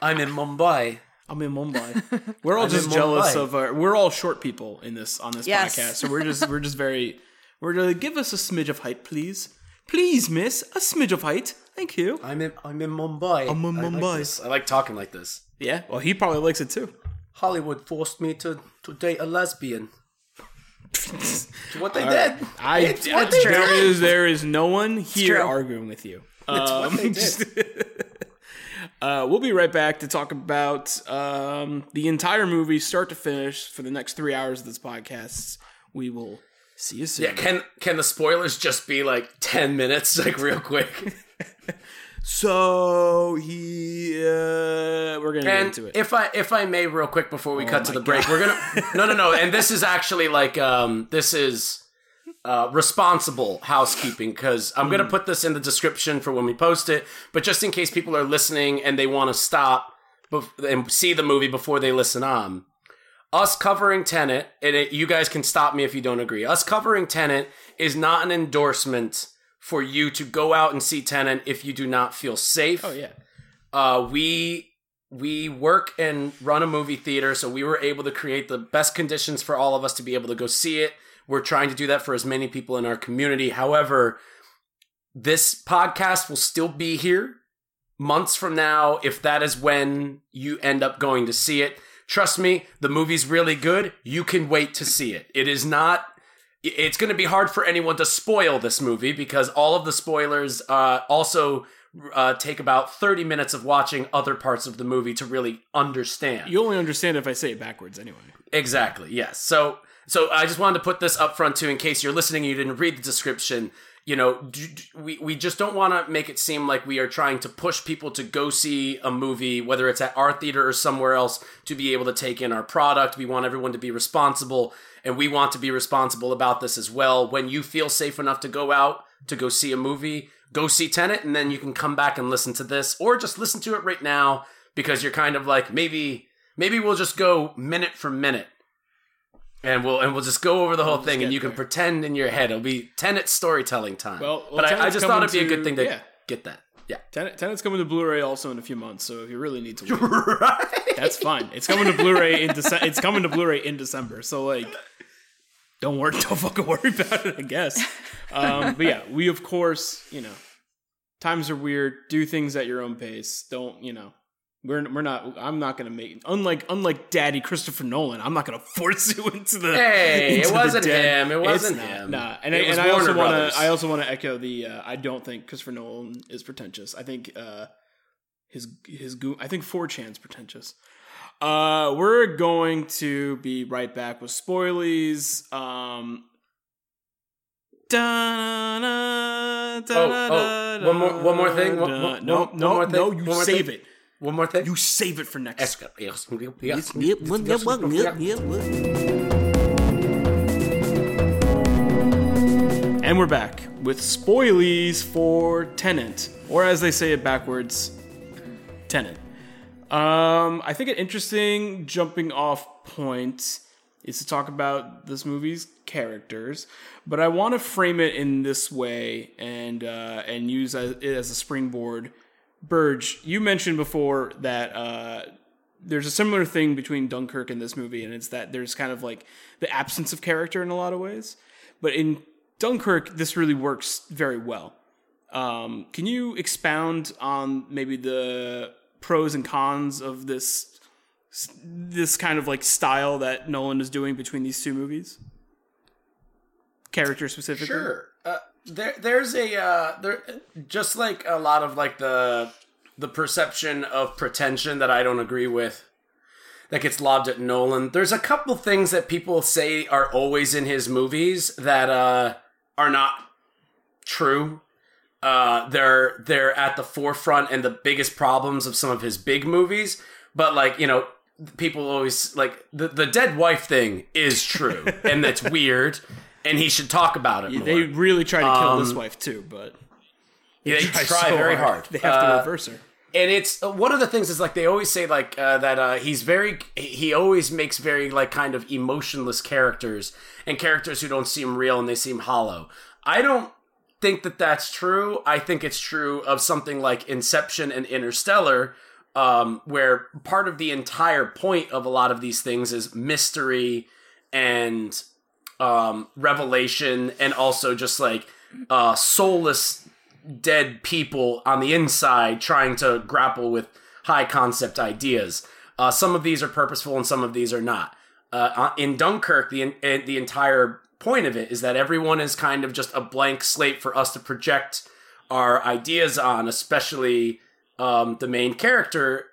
I'm in Mumbai I'm in Mumbai. We're all I'm just jealous Mumbai. of our. We're all short people in this on this Yes. podcast, so we're just we're just very. We're gonna give us a smidge of height, please, please, miss, a smidge of height, thank you. I'm in I'm in Mumbai. I'm in I like Mumbai. this. I like talking like this. Yeah, well, he probably likes it too. Hollywood forced me to, to date a lesbian. It's what they right. did. I It's what they there did. is there is no one here true. arguing with you. It's what they Um, did. Uh, we'll be right back to talk about um, the entire movie, start to finish, for the next three hours of this podcast. We will see you soon. Yeah, can can the spoilers just be like ten minutes, like real quick? So he, uh, we're gonna get into it. if I if I may, real quick before we cut to the break, we're gonna no no no. And this is actually like um this is uh responsible housekeeping because I'm gonna put this in the description for when we post it. But just in case people are listening and they want to stop bef- and see the movie before they listen on, us covering Tenet, and it, you guys can stop me if you don't agree. Us covering Tenet is not an endorsement for you to go out and see Tenet if you do not feel safe oh yeah, uh, we we work and run a movie theater, so we were able to create the best conditions for all of us to be able to go see it. We're trying to do that for as many people in our community. However, this podcast will still be here months from now if that is when you end up going to see it. Trust me, the movie's really good. You can wait to see it. It is not it's going to be hard for anyone to spoil this movie because all of the spoilers uh, also uh, take about 30 minutes of watching other parts of the movie to really understand. you only understand if I say it backwards anyway. Exactly. Yes. So so I just wanted to put this up front too, in case you're listening and you didn't read the description. You know, d- d- we we just don't want to make it seem like we are trying to push people to go see a movie, whether it's at our theater or somewhere else, to be able to take in our product. We want everyone to be responsible, and we want to be responsible about this as well. When you feel safe enough to go out to go see a movie, go see Tenet, and then you can come back and listen to this, or just listen to it right now because you're kind of like maybe maybe we'll just go minute for minute and we'll and we'll just go over the whole thing and you can pretend in your head it'll be Tenet storytelling time Well- well, but I, I just thought it'd be a good thing to yeah. get that yeah Tenet, Tenet's coming to Blu-ray also in a few months, so if you really need to, wait, right that's fine. It's coming to Blu-ray in Dece- It's coming to Blu-ray in December, so like, don't worry, don't fucking worry about it. I guess. Um, but yeah, we of course, you know, times are weird. Do things at your own pace. Don't you know? We're we're not. I'm not gonna make unlike unlike Daddy Christopher Nolan. I'm not gonna force you into the. Hey, it into the wasn't him. It wasn't not, him. Nah, and, It I, and I also wanna, I also want to echo the. Uh, I don't think Christopher Nolan is pretentious. I think uh, his his. I think 4chan's pretentious. Uh, we're going to be right back with spoilies. Um. Oh, oh, one more- one more thing? One- one- no, one no, more thing? no. You save thing? it. One more thing You save it for next. Esca- yes, yes, Yep, one, yep, one, yep, yep. And we're back with spoilies for Tenet, or as they say it backwards, Tenet. Um, I think an interesting jumping off point is to talk about this movie's characters, but I want to frame it in this way and uh, and use it as a springboard. Burge, you mentioned before that uh, there's a similar thing between Dunkirk and this movie, and it's that there's kind of like the absence of character in a lot of ways. But in Dunkirk, this really works very well. Um, can you expound on maybe the pros and cons of this this kind of like style that Nolan is doing between these two movies? character specifically? Sure. There, there's a uh, there, just like a lot of like the the perception of pretension that I don't agree with. That gets lobbed at Nolan. There's a couple things that people say are always in his movies that uh, are not true. Uh, they're they're at the forefront and the biggest problems of some of his big movies. But like you know, people always like the the dead wife thing is true and that's weird, and he should talk about it. More. They really try to kill this Um, wife too, but Yeah, they try try so very hard. They have to Uh, reverse her. and it's uh, one of the things is like they always say like uh, that uh, he's very he always makes very like kind of emotionless characters and characters who don't seem real and they seem hollow. I don't think that that's true. I think it's true of something like Inception and Interstellar, um, where part of the entire point of a lot of these things is mystery and um, revelation, and also just like uh, soulless dead people on the inside trying to grapple with high concept ideas. Uh, some of these are purposeful and some of these are not. Uh, in Dunkirk, the uh, the entire point of it is that everyone is kind of just a blank slate for us to project our ideas on, especially um, the main character.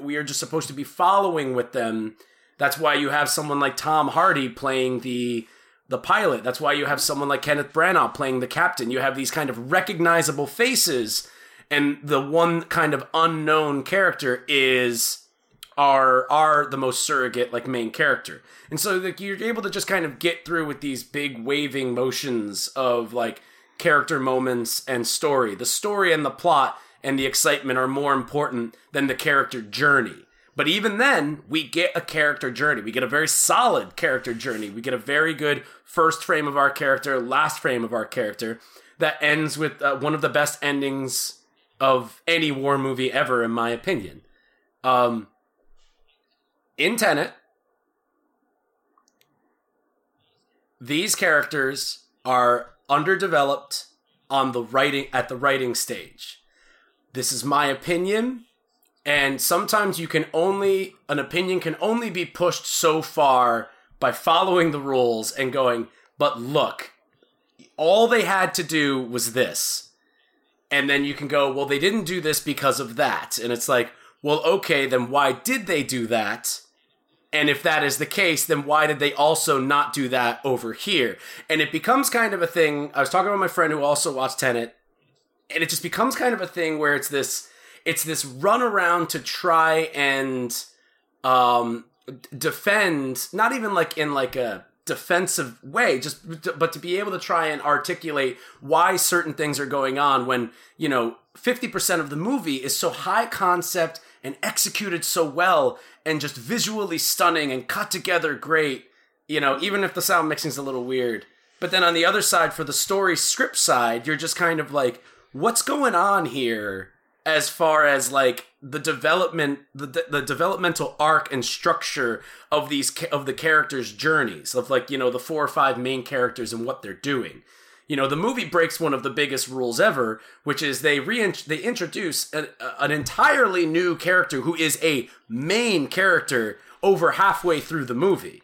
We are just supposed to be following with them. That's why you have someone like Tom Hardy playing the the pilot. That's why you have someone like Kenneth Branagh playing the captain. You have these kind of recognizable faces, and the one kind of unknown character is are are the most surrogate like main character. And so like you're able to just kind of get through with these big waving motions of like character moments and story. The story and the plot and the excitement are more important than the character journey. But even then, we get a character journey. We get a very solid character journey. We get a very good first frame of our character, last frame of our character that ends with uh, one of the best endings of any war movie ever, in my opinion. Um, in Tenet, these characters are underdeveloped on the writing at the writing stage. This is my opinion, and sometimes you can only an opinion can only be pushed so far by following the rules and going, but look, all they had to do was this. And then you can go, well, they didn't do this because of that. And it's like, well, okay, then why did they do that? And if that is the case, then why did they also not do that over here? And it becomes kind of a thing. I was talking about my friend who also watched Tenet, and it just becomes kind of a thing where it's this it's this run around to try and um defend not even like in like a defensive way just but to be able to try and articulate why certain things are going on when you know 50% of the movie is so high concept and executed so well and just visually stunning and cut together great you know even if the sound mixing's a little weird. But then on the other side for the story script side you're just kind of like what's going on here as far as like the development the, the developmental arc and structure of these of the characters journeys of like you know the four or five main characters and what they're doing you know the movie breaks one of the biggest rules ever which is they re they introduce an, an entirely new character who is a main character over halfway through the movie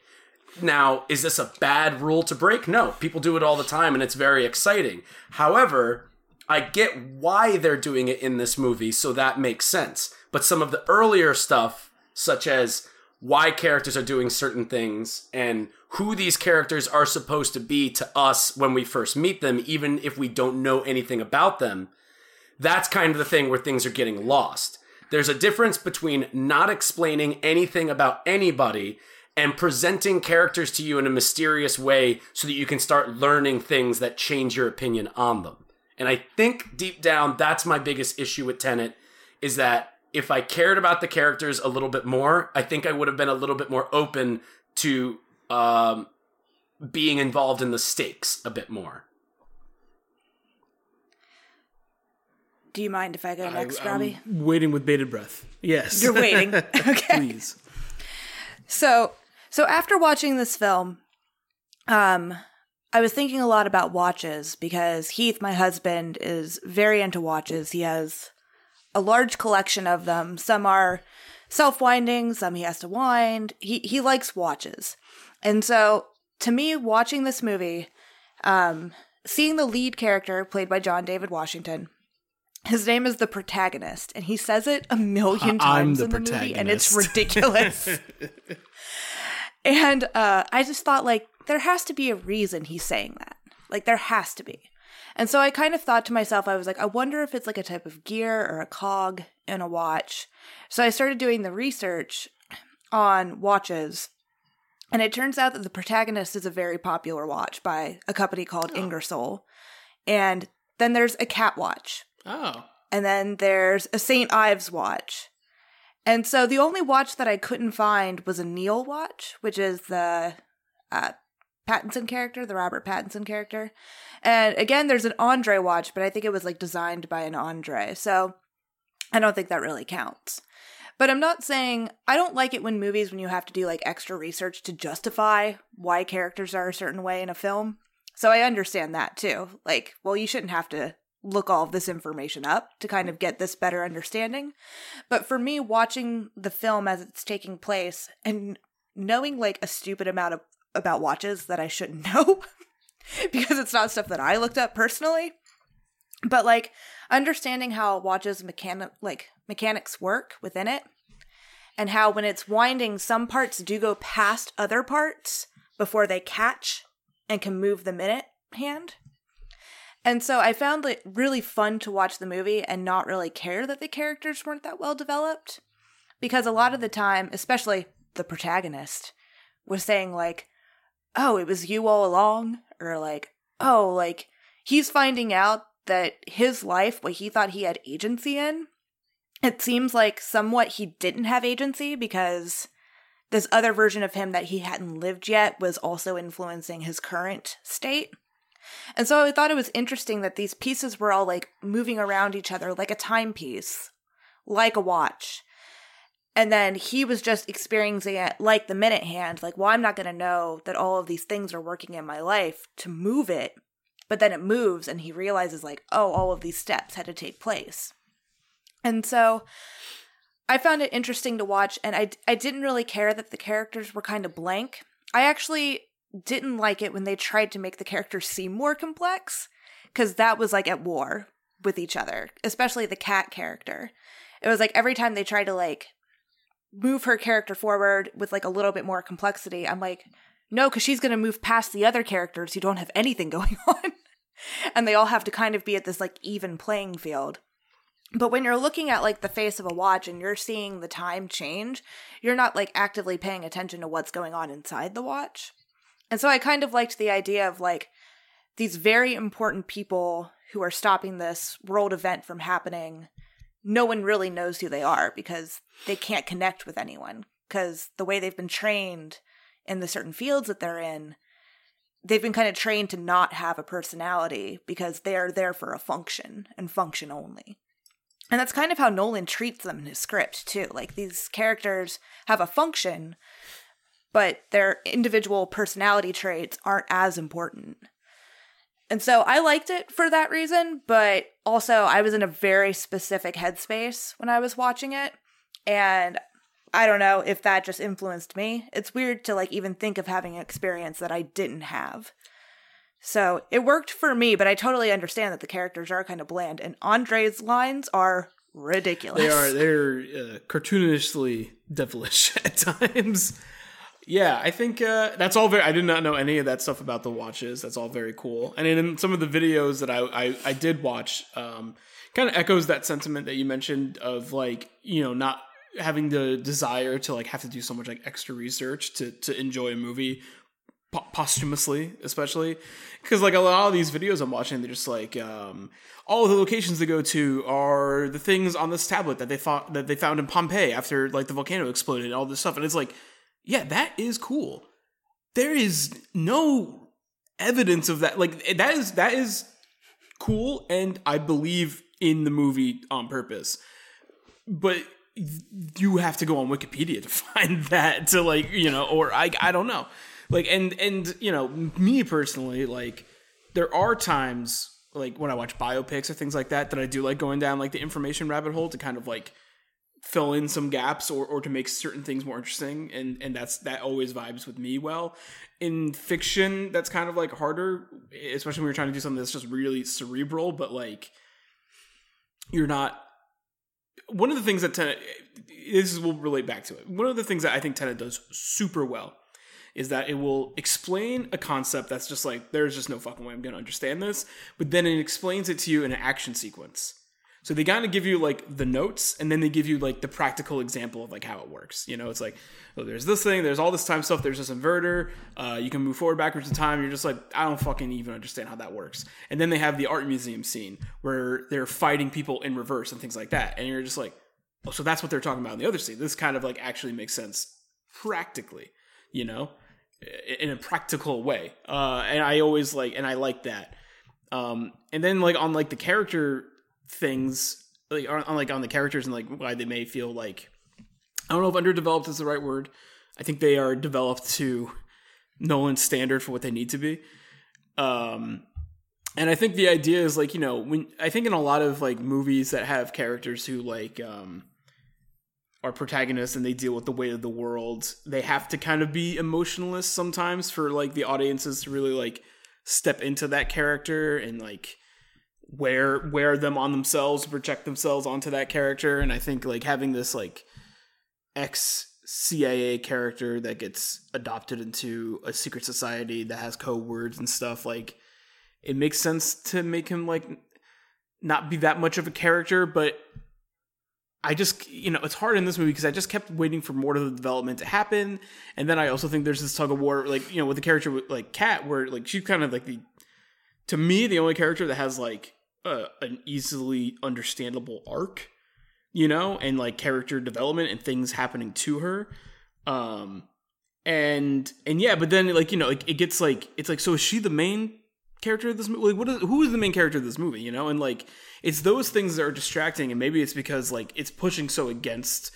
now, is this a bad rule to break? No, people do it all the time and it's very exciting. However, I get why they're doing it in this movie, so that makes sense. But some of the earlier stuff, such as why characters are doing certain things and who these characters are supposed to be to us when we first meet them, even if we don't know anything about them, that's kind of the thing where things are getting lost. There's a difference between not explaining anything about anybody and presenting characters to you in a mysterious way so that you can start learning things that change your opinion on them. And I think deep down that's my biggest issue with Tenet is that if I cared about the characters a little bit more, I think I would have been a little bit more open to um, being involved in the stakes a bit more. Do you mind if I go next, I, Robbie? waiting with bated breath. Yes. You're waiting. Okay. Please. So, so after watching this film, um, I was thinking a lot about watches because Heath, my husband, is very into watches. He has a large collection of them. Some are self-winding, some he has to wind. He he likes watches. And so, to me, watching this movie Um, seeing the lead character played by John David Washington. His name is the protagonist, and he says it a million I'm times in the movie, and it's ridiculous. and uh, I just thought, like, there has to be a reason he's saying that. Like, there has to be. And so I kind of thought to myself, I was like, I wonder if it's like a type of gear or a cog in a watch. So I started doing the research on watches. And it turns out that the protagonist is a very popular watch by a company called Ingersoll. And then there's a cat watch. Oh. And then there's a St. Ives watch. And so the only watch that I couldn't find was a Neil watch, which is the uh, Pattinson character, the Robert Pattinson character. And again, there's an Andre watch, but I think it was like designed by an Andre. So I don't think that really counts. But I'm not saying I don't like it when movies when you have to do like extra research to justify why characters are a certain way in a film. So I understand that too. Like, well, you shouldn't have to look all of this information up to kind of get this better understanding. But for me, watching the film as it's taking place and knowing like a stupid amount of about watches that I shouldn't know because it's not stuff that I looked up personally. But like understanding how watches mechanic like mechanics work within it and how when it's winding some parts do go past other parts before they catch and can move the minute hand. And so I found it really fun to watch the movie and not really care that the characters weren't that well developed. Because a lot of the time, especially the protagonist, was saying, like, oh, it was you all along, or like, oh, like, he's finding out that his life, what he thought he had agency in, it seems like somewhat he didn't have agency because this other version of him that he hadn't lived yet was also influencing his current state. And so I thought it was interesting that these pieces were all like moving around each other like a timepiece, like a watch. And then he was just experiencing it like the minute hand, like, well, I'm not going to know that all of these things are working in my life to move it. But then it moves and he realizes, like, oh, all of these steps had to take place. And so I found it interesting to watch, and I, I didn't really care that the characters were kind of blank. I actually didn't like it when they tried to make the characters seem more complex, because that was like at war with each other, especially the cat character. It was like every time they tried to like move her character forward with like a little bit more complexity, I'm like, no, because she's going to move past the other characters who don't have anything going on. and they all have to kind of be at this like even playing field. But when you're looking at like the face of a watch and you're seeing the time change, you're not like actively paying attention to what's going on inside the watch. And so I kind of liked the idea of like these very important people who are stopping this world event from happening. No one really knows who they are because they can't connect with anyone because the way they've been trained in the certain fields that they're in, they've been kind of trained to not have a personality because they are there for a function and function only. And that's kind of how Nolan treats them in his script, too. Like, these characters have a function, but their individual personality traits aren't as important. And so I liked it for that reason, but also I was in a very specific headspace when I was watching it. And I don't know if that just influenced me. It's weird to like even think of having an experience that I didn't have. So it worked for me, but I totally understand that the characters are kind of bland, and Andre's lines are ridiculous. They are they're uh, cartoonishly devilish at times. Yeah, I think uh, that's all very. I did not know any of that stuff about the watches. That's all very cool. And in some of the videos that I I, I did watch, um, kind of echoes that sentiment that you mentioned of like you know not having the desire to like have to do so much like extra research to to enjoy a movie po- posthumously, especially because like a lot of these videos I'm watching, they're just like um, all the locations they go to are the things on this tablet that they thought that they found in Pompeii after like the volcano exploded and all this stuff, and it's like, yeah, that is cool. There is no evidence of that. Like that is that is cool, and I believe in the movie on purpose, but you have to go on Wikipedia to find that to like you know or I I don't know like and and you know me personally like there are times like when I watch biopics or things like that that I do like going down like the information rabbit hole to kind of like fill in some gaps or, or to make certain things more interesting and and that's that always vibes with me well in fiction that's kind of like harder especially when you're trying to do something that's just really cerebral but like you're not one of the things that Tenet this is, will relate back to it. One of the things that I think Tenet does super well is that it will explain a concept that's just like there's just no fucking way I'm going to understand this, but then it explains it to you in an action sequence. So they kind of give you like the notes, and then they give you like the practical example of like how it works. You know, it's like, oh, there's this thing, there's all this time stuff, there's this inverter. Uh, you can move forward, backwards in time. You're just like, I don't fucking even understand how that works. And then they have the art museum scene where they're fighting people in reverse and things like that, and you're just like, oh, so that's what they're talking about in the other scene. This kind of like actually makes sense practically, you know, in a practical way. Uh, and I always like, and I like that. Um, and then like on like the character things, like on, on like on the characters and like why they may feel like I don't know if underdeveloped is the right word. I think they are developed to Nolan's standard for what they need to be. Um, and I think the idea is like you know when I think in a lot of like movies that have characters who like um are protagonists and they deal with the weight of the world, they have to kind of be emotionless sometimes for like the audiences to really like step into that character and like wear wear them on themselves, project themselves onto that character. And I think like having this like ex CIA character that gets adopted into a secret society that has code words and stuff, like it makes sense to make him like not be that much of a character, but I just, you know, it's hard in this movie because I just kept waiting for more of the development to happen, and then I also think there's this tug of war, like you know, with the character like Cat, where like she's kind of like the, to me, the only character that has like an easily understandable arc, you know, and like character development and things happening to her, um, and and yeah, but then like you know, it gets like it's like so is she the main character of this movie? Like, what is who is the main character of this movie? You know, and like it's those things that are distracting, and maybe it's because like it's pushing so against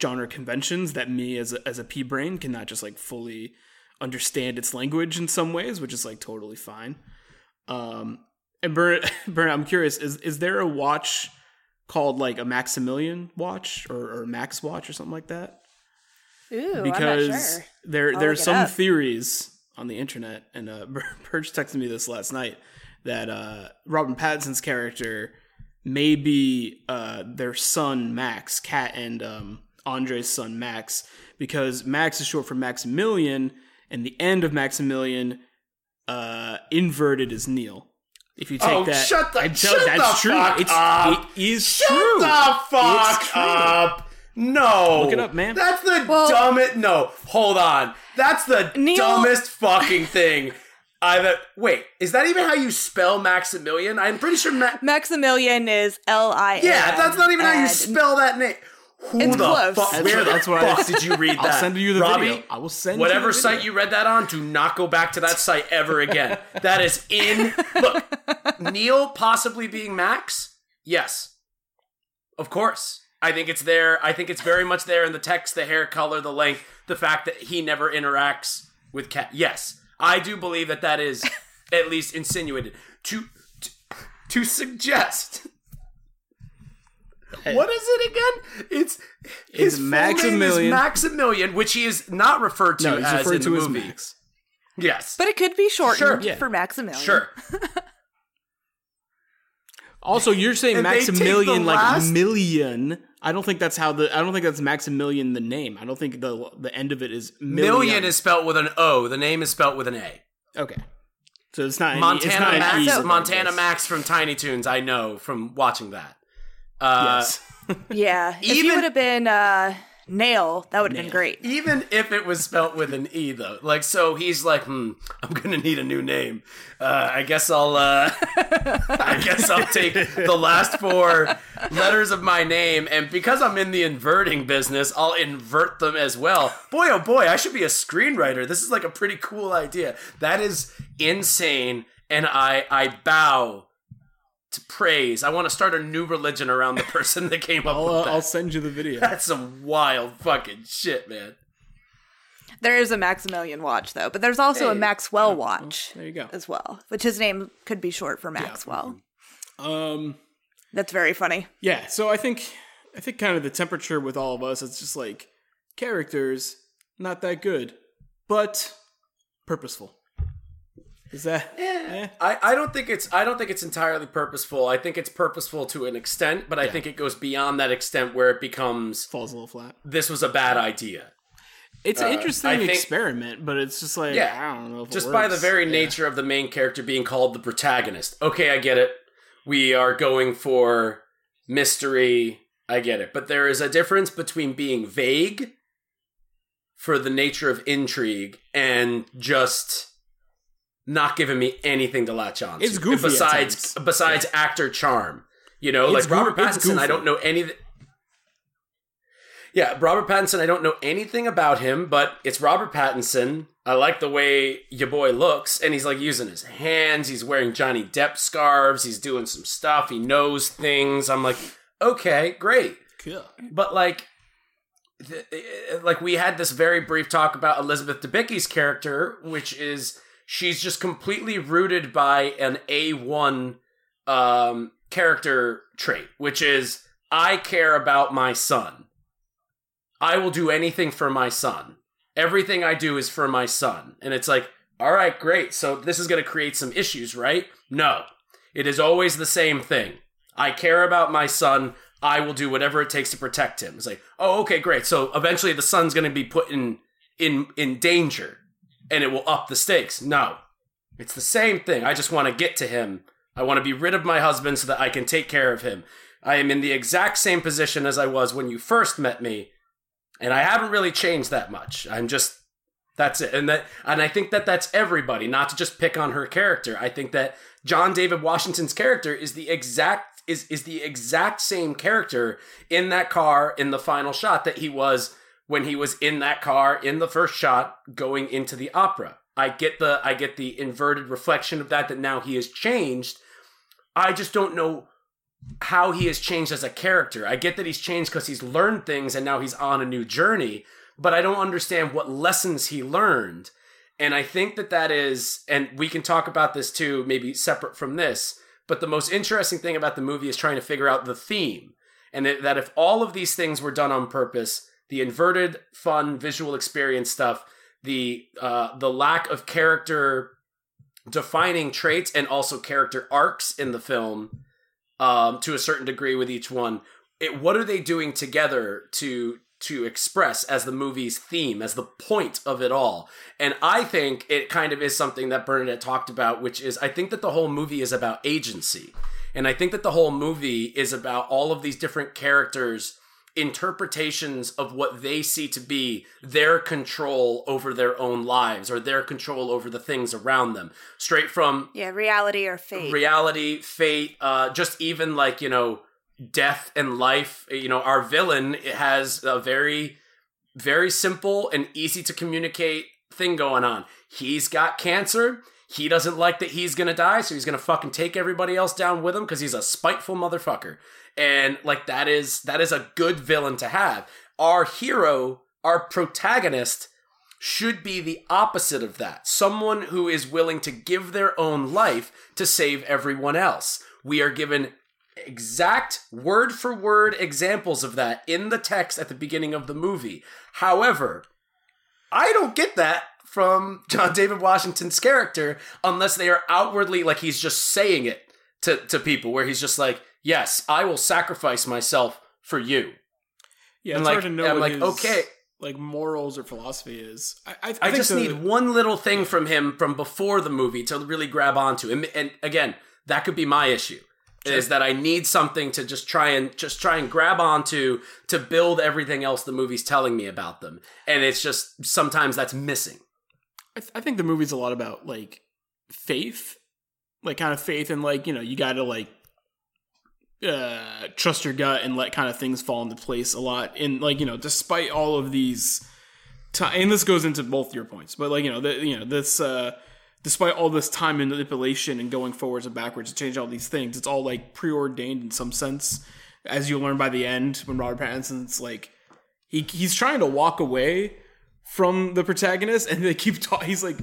genre conventions that me as a, as a p brain cannot just like fully understand its language in some ways, which is like totally fine. Um, and Bern, Bern, I'm curious is is there a watch called like a Maximilian watch or, or Max watch or something like that? Ooh, because I'm not sure. there I'll there's look it some theories on the internet, and uh, Purge texted me this last night that uh, Robin Pattinson's character may be uh, their son Max, Cat and um, Andre's son Max, because Max is short for Maximilian, and the end of Maximilian uh, inverted is Neil. If you take Oh, that, shut the- I tell- shut that's the true. fuck it's up. it is Shut true. the fuck up. No. Look it up, man. That's the Well- dumbest. No, hold on. That's the Neil- dumbest fucking thing I've. Wait, is that even how you spell Maximilian? I'm pretty sure. Ma- Maximilian is L I. yeah, that's not even how you spell that name. Who It's the close. fuck? That's Where what- that's what I- fuck did you read that? I'll send you the Robbie, video. I will send you whatever the site you read that on. Do not go back to that site ever again. that is in. Look, Neil possibly being Max. Yes, of course. I think it's there. I think it's very much there in the text, the hair color, the length, the fact that he never interacts with cat. Yes, I do believe that that is at least insinuated to to, to suggest. What is it again? It's his It's full name is Maximilian. Maximilian, which he is not referred to no, he's as referred in to the as movie. Max. Yes, But it could be shortened Sure. Yeah. for Maximilian. sure. Also, you're saying And they take the Maximilian like last- million. I don't think that's how the. I don't think that's Maximilian the name. I don't think the the end of it is million. Million is spelt with an O. The name is spelt with an A. okay. So it's not an Montana it's not Max. E Montana. Max from Tiny Toons. I know from watching that. Uh, Yes. Yeah. if you would have been uh, Nail, that would have been great. Even if it was spelt with an E, though, like so, he's like, "Hmm, I'm gonna need a new name. Uh, I guess I'll, uh, I guess I'll take the last four letters of my name, and because I'm in the inverting business, I'll invert them as well. Boy, oh boy, I should be a screenwriter. This is like a pretty cool idea. That is insane, and I, I bow to praise. I want to start a new religion around the person that came up I'll, with uh, that. I'll send you the video. That's some wild fucking shit, man. There is a Maximilian watch, though, but there's also a Maxwell watch there you go. as well, which his name could be short for Maxwell. Um. That's very funny. Yeah. So I think I think kind of the temperature with all of us, it's just like characters not that good, but purposeful. Is that? eh? I, I don't think it's I don't think it's entirely purposeful. I think it's purposeful to an extent, but I think it goes beyond that extent where it becomes Falls a little flat. this was a bad idea. It's an Uh, interesting think- experiment, but it's just like Yeah. I don't know. If it Just by the very Yeah. nature of the main character being called the protagonist. Okay, I get it. We are going for mystery. I get it. But there is a difference between being vague for the nature of intrigue and just not giving me anything to latch on. It's goofy besides besides actor charm. You know, It's like Robert Pattinson, I don't know any yeah, Robert Pattinson, I don't know anything about him, but it's Robert Pattinson. I like the way your boy looks, and he's like using his hands. He's wearing Johnny Depp scarves. He's doing some stuff. He knows things. I'm like, okay, great. Cool. But like, th- eh, like we had this very brief talk about Elizabeth Debicki's character, which is she's just completely rooted by an A one um, character trait, which is I care about my son. I will do anything for my son. Everything I do is for my son. And it's like, all right, great. So this is going to create some issues, right? No. It is always the same thing. I care about my son. I will do whatever it takes to protect him. It's like, oh, okay, great. So eventually the son's going to be put in in in danger and it will up the stakes. No. It's the same thing. I just want to get to him. I want to be rid of my husband so that I can take care of him. I am in the exact same position as I was when you first met me, and I haven't really changed that much. I'm just that's it. And that and I think that that's everybody, not to just pick on her character. I think that John David Washington's character is the exact is is the exact same character in that car in the final shot that he was when he was in that car in the first shot going into the opera. I get the I get the inverted reflection of that that now he has changed. I just don't know how he has changed as a character. I get that he's changed because he's learned things and now he's on a new journey, but I don't understand what lessons he learned. And I think that that is, and we can talk about this too, maybe separate from this. But the most interesting thing about the movie is trying to figure out the theme. And that if all of these things were done on purpose, the inverted, fun visual experience stuff, the uh, the lack of character defining traits and also character arcs in the film, um, to a certain degree with each one. It, what are they doing together to to express as the movie's theme, as the point of it all? And I think it kind of is something that Bernadette talked about, which is I think that the whole movie is about agency. And I think that the whole movie is about all of these different characters' interpretations of what they see to be their control over their own lives or their control over the things around them. Straight from Yeah, reality or fate. reality, fate, uh, just even like, you know, death and life. You know, our villain has a very, very simple and easy to communicate thing going on. He's got cancer. He doesn't like that he's gonna die, so he's gonna fucking take everybody else down with him because he's a spiteful motherfucker. And like that is that is a good villain to have. Our hero, our protagonist, should be the opposite of that. Someone who is willing to give their own life to save everyone else. We are given exact word for word examples of that in the text at the beginning of the movie. However, I don't get that from John David Washington's character unless they are outwardly like he's just saying it to, to people where he's just like, Yes, I will sacrifice myself for you. Yeah, And it's like hard to know I'm like, his, think like morals or philosophy is. I, I, I, I just the- need one little thing from him from before the movie to really grab onto. And, and again, that could be my issue. Is that I need something to just try and just try and grab onto to build everything else the movie's telling me about them, and it's just sometimes that's missing. I, th- I think the movie's a lot about like faith, like kind of faith, and like you know you got to like uh trust your gut and let kind of things fall into place a lot. And like you know, despite all of these, ti and this goes into both your points, but like you know, the, you know this. uh Despite all this time and manipulation and going forwards and backwards to change all these things, it's all like preordained in some sense. As you learn by the end, when Robert Pattinson's like, he he's trying to walk away from the protagonist, and they keep talking. He's like,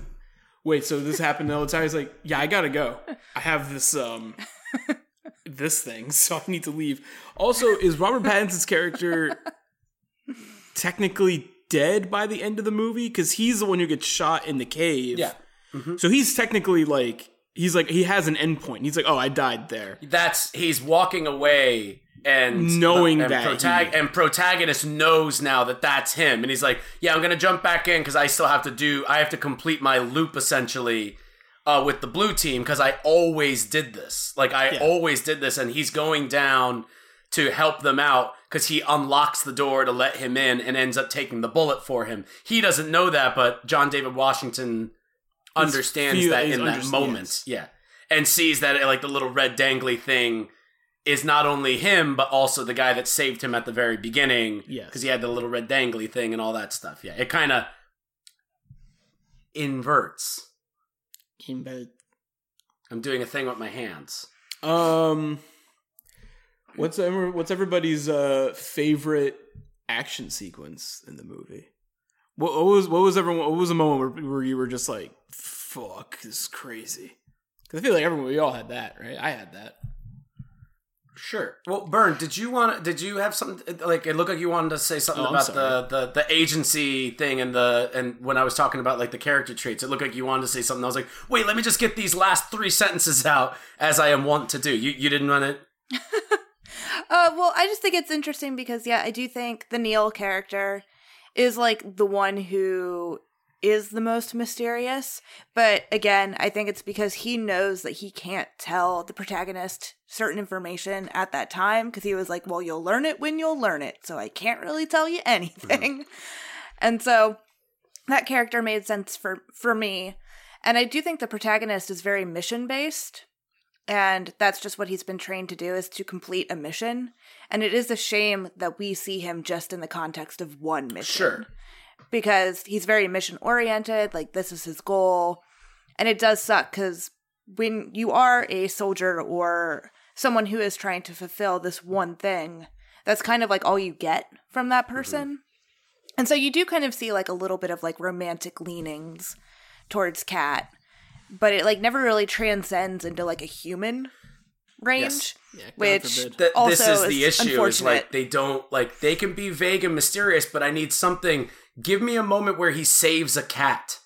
"Wait, so this happened all the time?" He's like, "Yeah, I gotta go. I have this um, this thing, so I need to leave. Also, is Robert Pattinson's character technically dead by the end of the movie? Because he's the one who gets shot in the cave. Yeah. So he's technically like he's like he has an endpoint. He's like, oh, I died there. That's he's walking away and Knowing and that protag- he- and protagonist knows now that that's him. And he's like yeah i'm gonna jump back in because i still have to do i have to complete my loop essentially uh, with the blue team because i always did this. Like i Yeah. always did this and he's going down to help them out because he unlocks the door to let him in and ends up taking the bullet for him. He doesn't know that but john david washington understands feel- that in that moment. Yeah. And sees that like the little red dangly thing is not only him but also the guy that saved him at the very beginning yeah because he had the little red dangly thing and all that stuff yeah it kind of inverts Came back. i'm doing a thing with my hands Um, what's ever, what's everybody's uh favorite action sequence in the movie? What, what was what was everyone? What was a moment where, where you were just like, "Fuck, this is crazy"? Because I feel like everyone we all had that, right? I had that. Sure. Well, Bern, did you want? Did you have something like it looked like you wanted to say something Oh, about the, the the agency thing and the and when I was talking about like the character traits, it looked like you wanted to say something. I was like, wait, let me just get these last three sentences out as I am wont to do. You you didn't want it. Uh, well, I just think it's interesting because yeah, I do think the Neil character is like the one who is the most mysterious. But again, I think it's because he knows that he can't tell the protagonist certain information at that time because he was like, "Well, you'll learn it when you'll learn it," so I can't really tell you anything. and so that character made sense for for me. And I do think the protagonist is very mission based and that's just what he's been trained to do is to complete a mission and it is a shame that we see him just in the context of one mission Sure. Because he's very mission oriented like this is his goal and it does suck because when you are a soldier or someone who is trying to fulfill this one thing that's kind of like all you get from that mm-hmm. person and so you do kind of see like a little bit of like romantic leanings towards Kat but it like never really transcends into like a human range Yes. Yeah, which forbid. Th- this also is the issue. Is like they don't like they can be vague and mysterious, but I need something. Give me a moment where he saves a cat.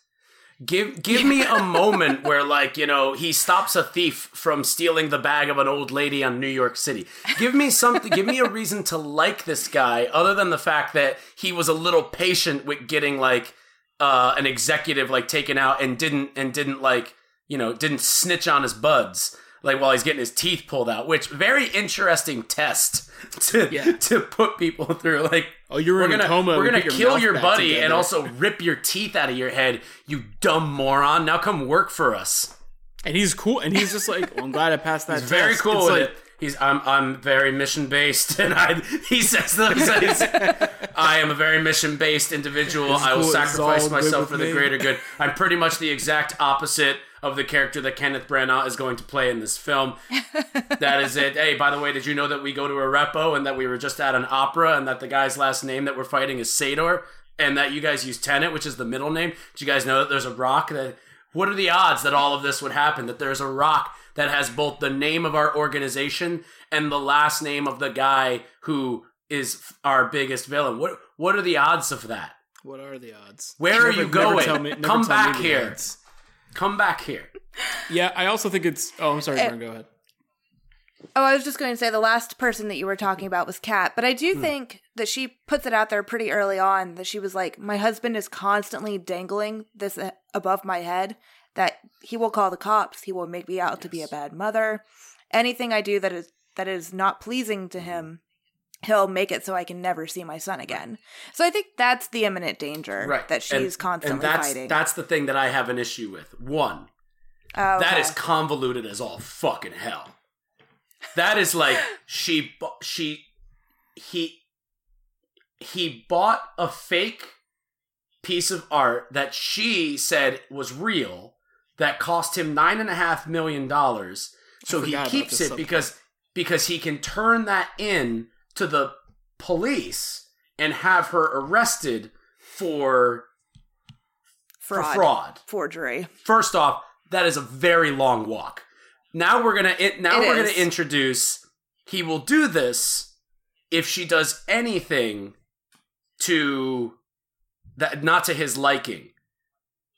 Give give me a moment where like you know he stops a thief from stealing the bag of an old lady on New York City. Give me something. give me a reason to like this guy other than the fact that he was a little patient with getting like uh, an executive like taken out and didn't and didn't like you know didn't snitch on his buds like while he's getting his teeth pulled out. Which very interesting test to Yeah. to put people through. Like Oh, you were gonna coma. we're we gonna put kill your buddy together. and also rip your teeth out of your head. You dumb moron! Now come work for us. and he's cool. And he's just like, well, I'm glad I passed that. He's very cool It's with like, it. He's I'm I'm very mission based, and I he says those things. I am a very mission based individual. It's I will cool. Sacrifice myself for the greater good. I'm pretty much the exact opposite of the character that Kenneth Branagh is going to play in this film. that is it. Hey, by the way, did you know that we go to a repo and that we were just at an opera and that the guy's last name that we're fighting is Sator and that you guys use Tenet, which is the middle name? Did you guys know that there's a rock that? What are the odds that all of this would happen? That there's a rock that has both the name of our organization and the last name of the guy who is our biggest villain. What what are the odds of that? what are the odds? Where are you going? me- Come back the here. odds. Come back here. Yeah, I also think it's. Oh, I'm sorry, Vern, Go ahead. Oh, I was just going to say the last person that you were talking about was Kat, but I do Hmm. think that she puts it out there pretty early on that she was like, my husband is constantly dangling this above my head that he will call the cops, he will make me out to be a bad mother. Anything I do that is that is not pleasing to him, he'll make it so I can never see my son again. So I think that's the imminent danger Right. that she's And- constantly and that's, fighting. That's the thing that I have an issue with. One, Oh, that okay. is convoluted as all fucking hell. That is like she she he he bought a fake piece of art that she said was real that cost him nine and a half million dollars. So he keeps it subplot. because because he can turn that in to the police and have her arrested for for fraud, fraud. forgery. First off, that is a very long walk. now we're gonna it, now It we're is. gonna introduce. He will do this if she does anything to that not to his liking.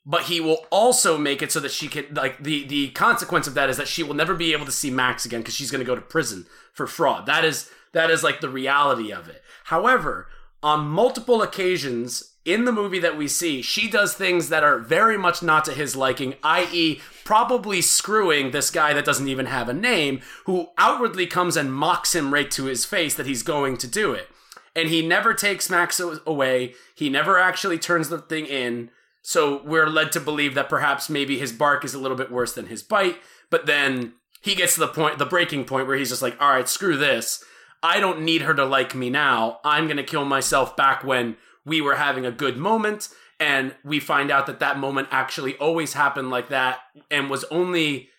But he will also make it so that she can like the the consequence of that is that she will never be able to see Max again because she's going to go to prison for fraud. That is that is like the reality of it. However, on multiple occasions in the movie that we see, she does things that are very much not to his liking, i.e., probably screwing this guy that doesn't even have a name, who outwardly comes and mocks him right to his face that he's going to do it. And he never takes Max away, he never actually turns the thing in. So we're led to believe that perhaps maybe his bark is a little bit worse than his bite, but then he gets to the point, the breaking point where he's just like, all right, screw this. I don't need her to like me now. I'm going to kill myself back when we were having a good moment. And we find out that that moment actually always happened like that and was only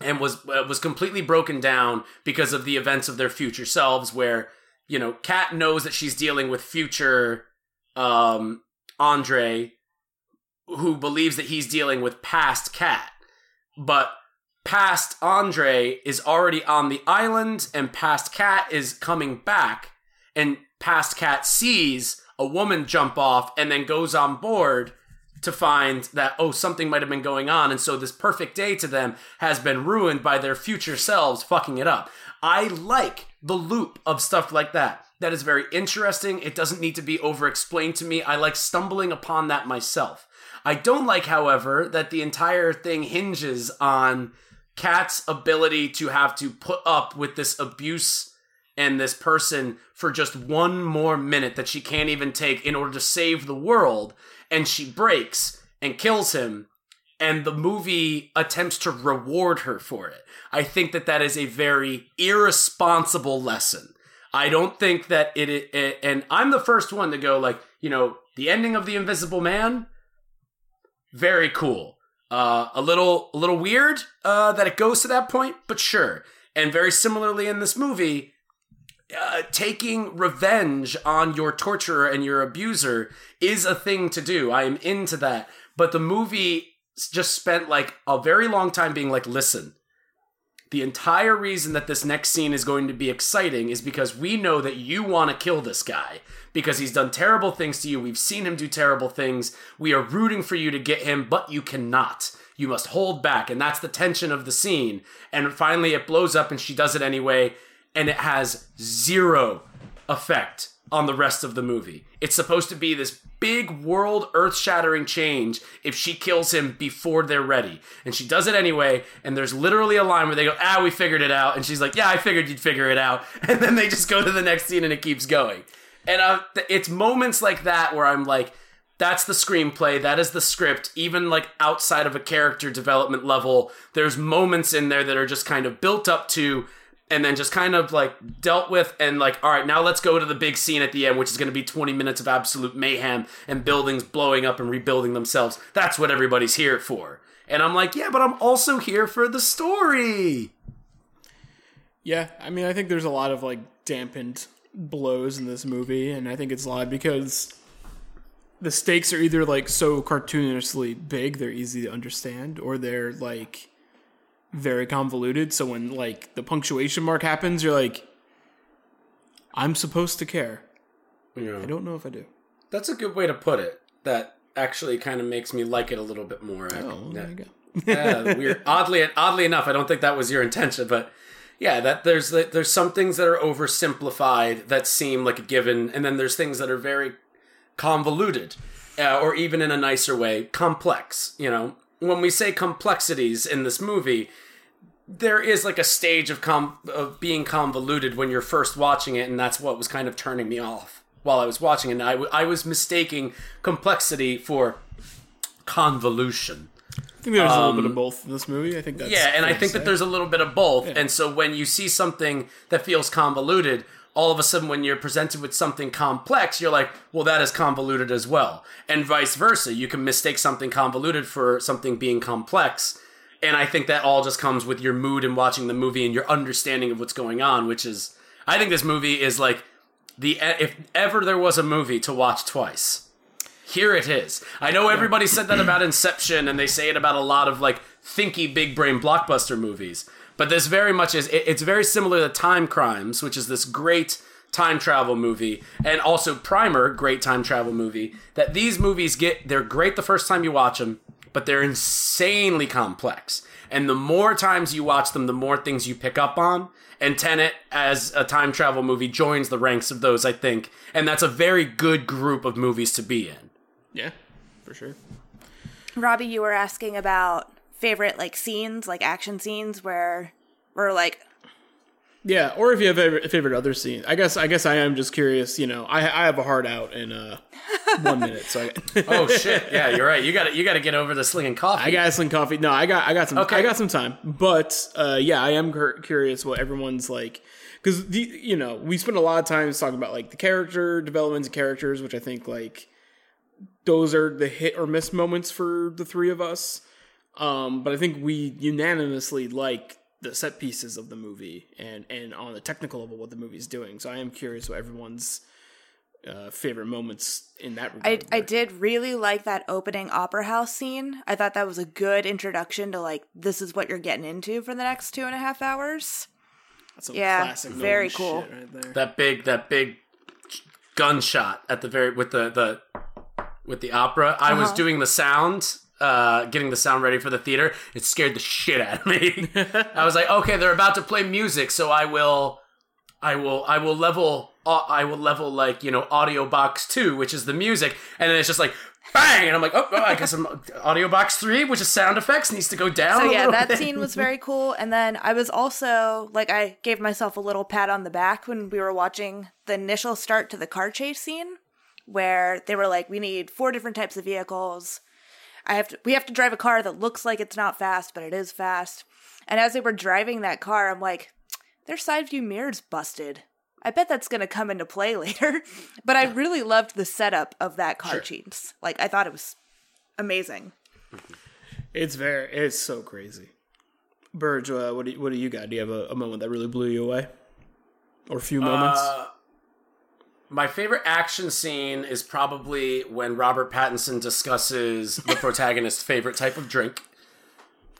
and was uh, was completely broken down because of the events of their future selves where you know kat knows that she's dealing with future um andre who believes that he's dealing with past Kat but past andre is already on the island and past Kat is coming back and past Kat sees a woman jump off and then goes on board to find that oh something might have been going on and so this perfect day to them has been ruined by their future selves fucking it up. I like the loop of stuff like that. That is very interesting. It doesn't need to be over explained to me. I like stumbling upon that myself. I don't like however that the entire thing hinges on kat's ability to have to put up with this abuse and this person for just one more minute that she can't even take in order to save the world and she breaks and kills him and the movie attempts to reward her for it. I think that that is a very irresponsible lesson. I don't think that it, it and i'm the first one to go like you know the ending of the invisible man? Very cool uh, a little a little weird uh, that it goes to that point but sure and very similarly in this movie uh, taking revenge on your torturer and your abuser is a thing to do. I am into that. But the movie just spent like a very long time being like, listen, the entire reason that this next scene is going to be exciting is because we know that you want to kill this guy because he's done terrible things to you. We've seen him do terrible things. We are rooting for you to get him, but you cannot. You must hold back. And that's the tension of the scene. And finally, it blows up and she does it anyway. And it has zero effect on the rest of the movie. It's supposed to be this big world earth shattering change if she kills him before they're ready. And she does it anyway, and there's literally a line where they go, ah, we figured it out. And she's like, yeah, I figured you'd figure it out. And then they just go to the next scene and it keeps going. And th- it's moments like that where I'm like, that's the screenplay, that is the script, even like outside of a character development level, there's moments in there that are just kind of built up to and then just kind of like dealt with and like all right now let's go to the big scene at the end which is going to be 20 minutes of absolute mayhem and buildings blowing up and rebuilding themselves. That's what everybody's here for. And i'm like yeah but i'm also here for the story. Yeah, I mean, I think there's a lot of like dampened blows in this movie, and I think it's a lot because the stakes are either like so cartoonishly big they're easy to understand, or they're like very convoluted. So when like the punctuation mark happens, you're like, I'm supposed to care. I don't know if I do. that's a good way to put it that actually kind of makes me like it a little bit more Oh, there you go. yeah, weird. Oddly, oddly enough, I don't think that was your intention, but yeah, that there's there's some things that are oversimplified that seem like a given, and then there's things that are very convoluted, uh, or even in a nicer way, complex. You know, when we say complexities in this movie, there is like a stage of com of being convoluted when you're first watching it, and that's what was kind of turning me off while I was watching it. And I, w- I was mistaking complexity for convolution. I think there's a little bit of um, both in this movie. I think that's Yeah, and I think that there's a little bit of both. And so when you see something that feels convoluted, all of a sudden when you're presented with something complex, you're like, well, that is convoluted as well. And vice versa. You can mistake something convoluted for something being complex. And I think that all just comes with your mood and watching the movie and your understanding of what's going on, which is, I think this movie is like the, if ever there was a movie to watch twice, here it is. I know everybody said that about Inception, and they say it about a lot of like thinky big brain blockbuster movies. But this very much is it- it's very similar to Timecrimes, which is this great time travel movie, and also Primer, great time travel movie. That these movies get they're great the first time you watch them, but they're insanely complex. And the more times you watch them, the more things you pick up on. And Tenet, as a time travel movie, joins the ranks of those, I think. And that's a very good group of movies to be in. Yeah, for sure. Robbie, you were asking about favorite like scenes, like action scenes where we're like, Yeah, or if you have a favorite other scene. I guess I guess I am just curious. You know, I I have a heart out in uh one minute, so I, Oh shit! Yeah, you're right. You got to you got to get over the slinging coffee. I got some coffee. No, I got I got some. Okay. I got some time. But uh, yeah, I am cur- curious what everyone's like because the you know we spend a lot of time talking about like the character developments of characters, which I think like those are the hit or miss moments for the three of us. Um, but I think we unanimously like the set pieces of the movie and and on the technical level what the movie's doing. So I am curious what everyone's uh, favorite moments in that I, regard. I were. did really like that opening opera house scene. I thought that was a good introduction to like this is what you're getting into for the next two and a half hours. That's some yeah, classic very cool. shit right there. that big that big gunshot at the very with the the with the opera. I was Uh-huh. doing the sound, uh, getting the sound ready for the theater. It scared the shit out of me. I was like, okay, they're about to play music, so I will, I will, I will level, uh, I will level like you know audio box two, which is the music, and then it's just like. Bang! And I'm like, oh, oh, I guess I'm audio box three, which is sound effects, needs to go down. So yeah, that bit. scene was very cool. And then I was also like, I gave myself a little pat on the back when we were watching the initial start to the car chase scene, where they were like, we need four different types of vehicles. I have to, we have to drive a car that looks like it's not fast, but it is fast. And as they were driving that car, I'm like, their side view mirror's busted. I bet that's going to come into play later. but I really loved the setup of that car chase. Like, I thought it was amazing. It's very, it's so crazy. Burge, uh, what do you, what do you got? Do you have a, a moment that really blew you away, or a few moments? Uh, My favorite action scene is probably when Robert Pattinson discusses the protagonist's favorite type of drink.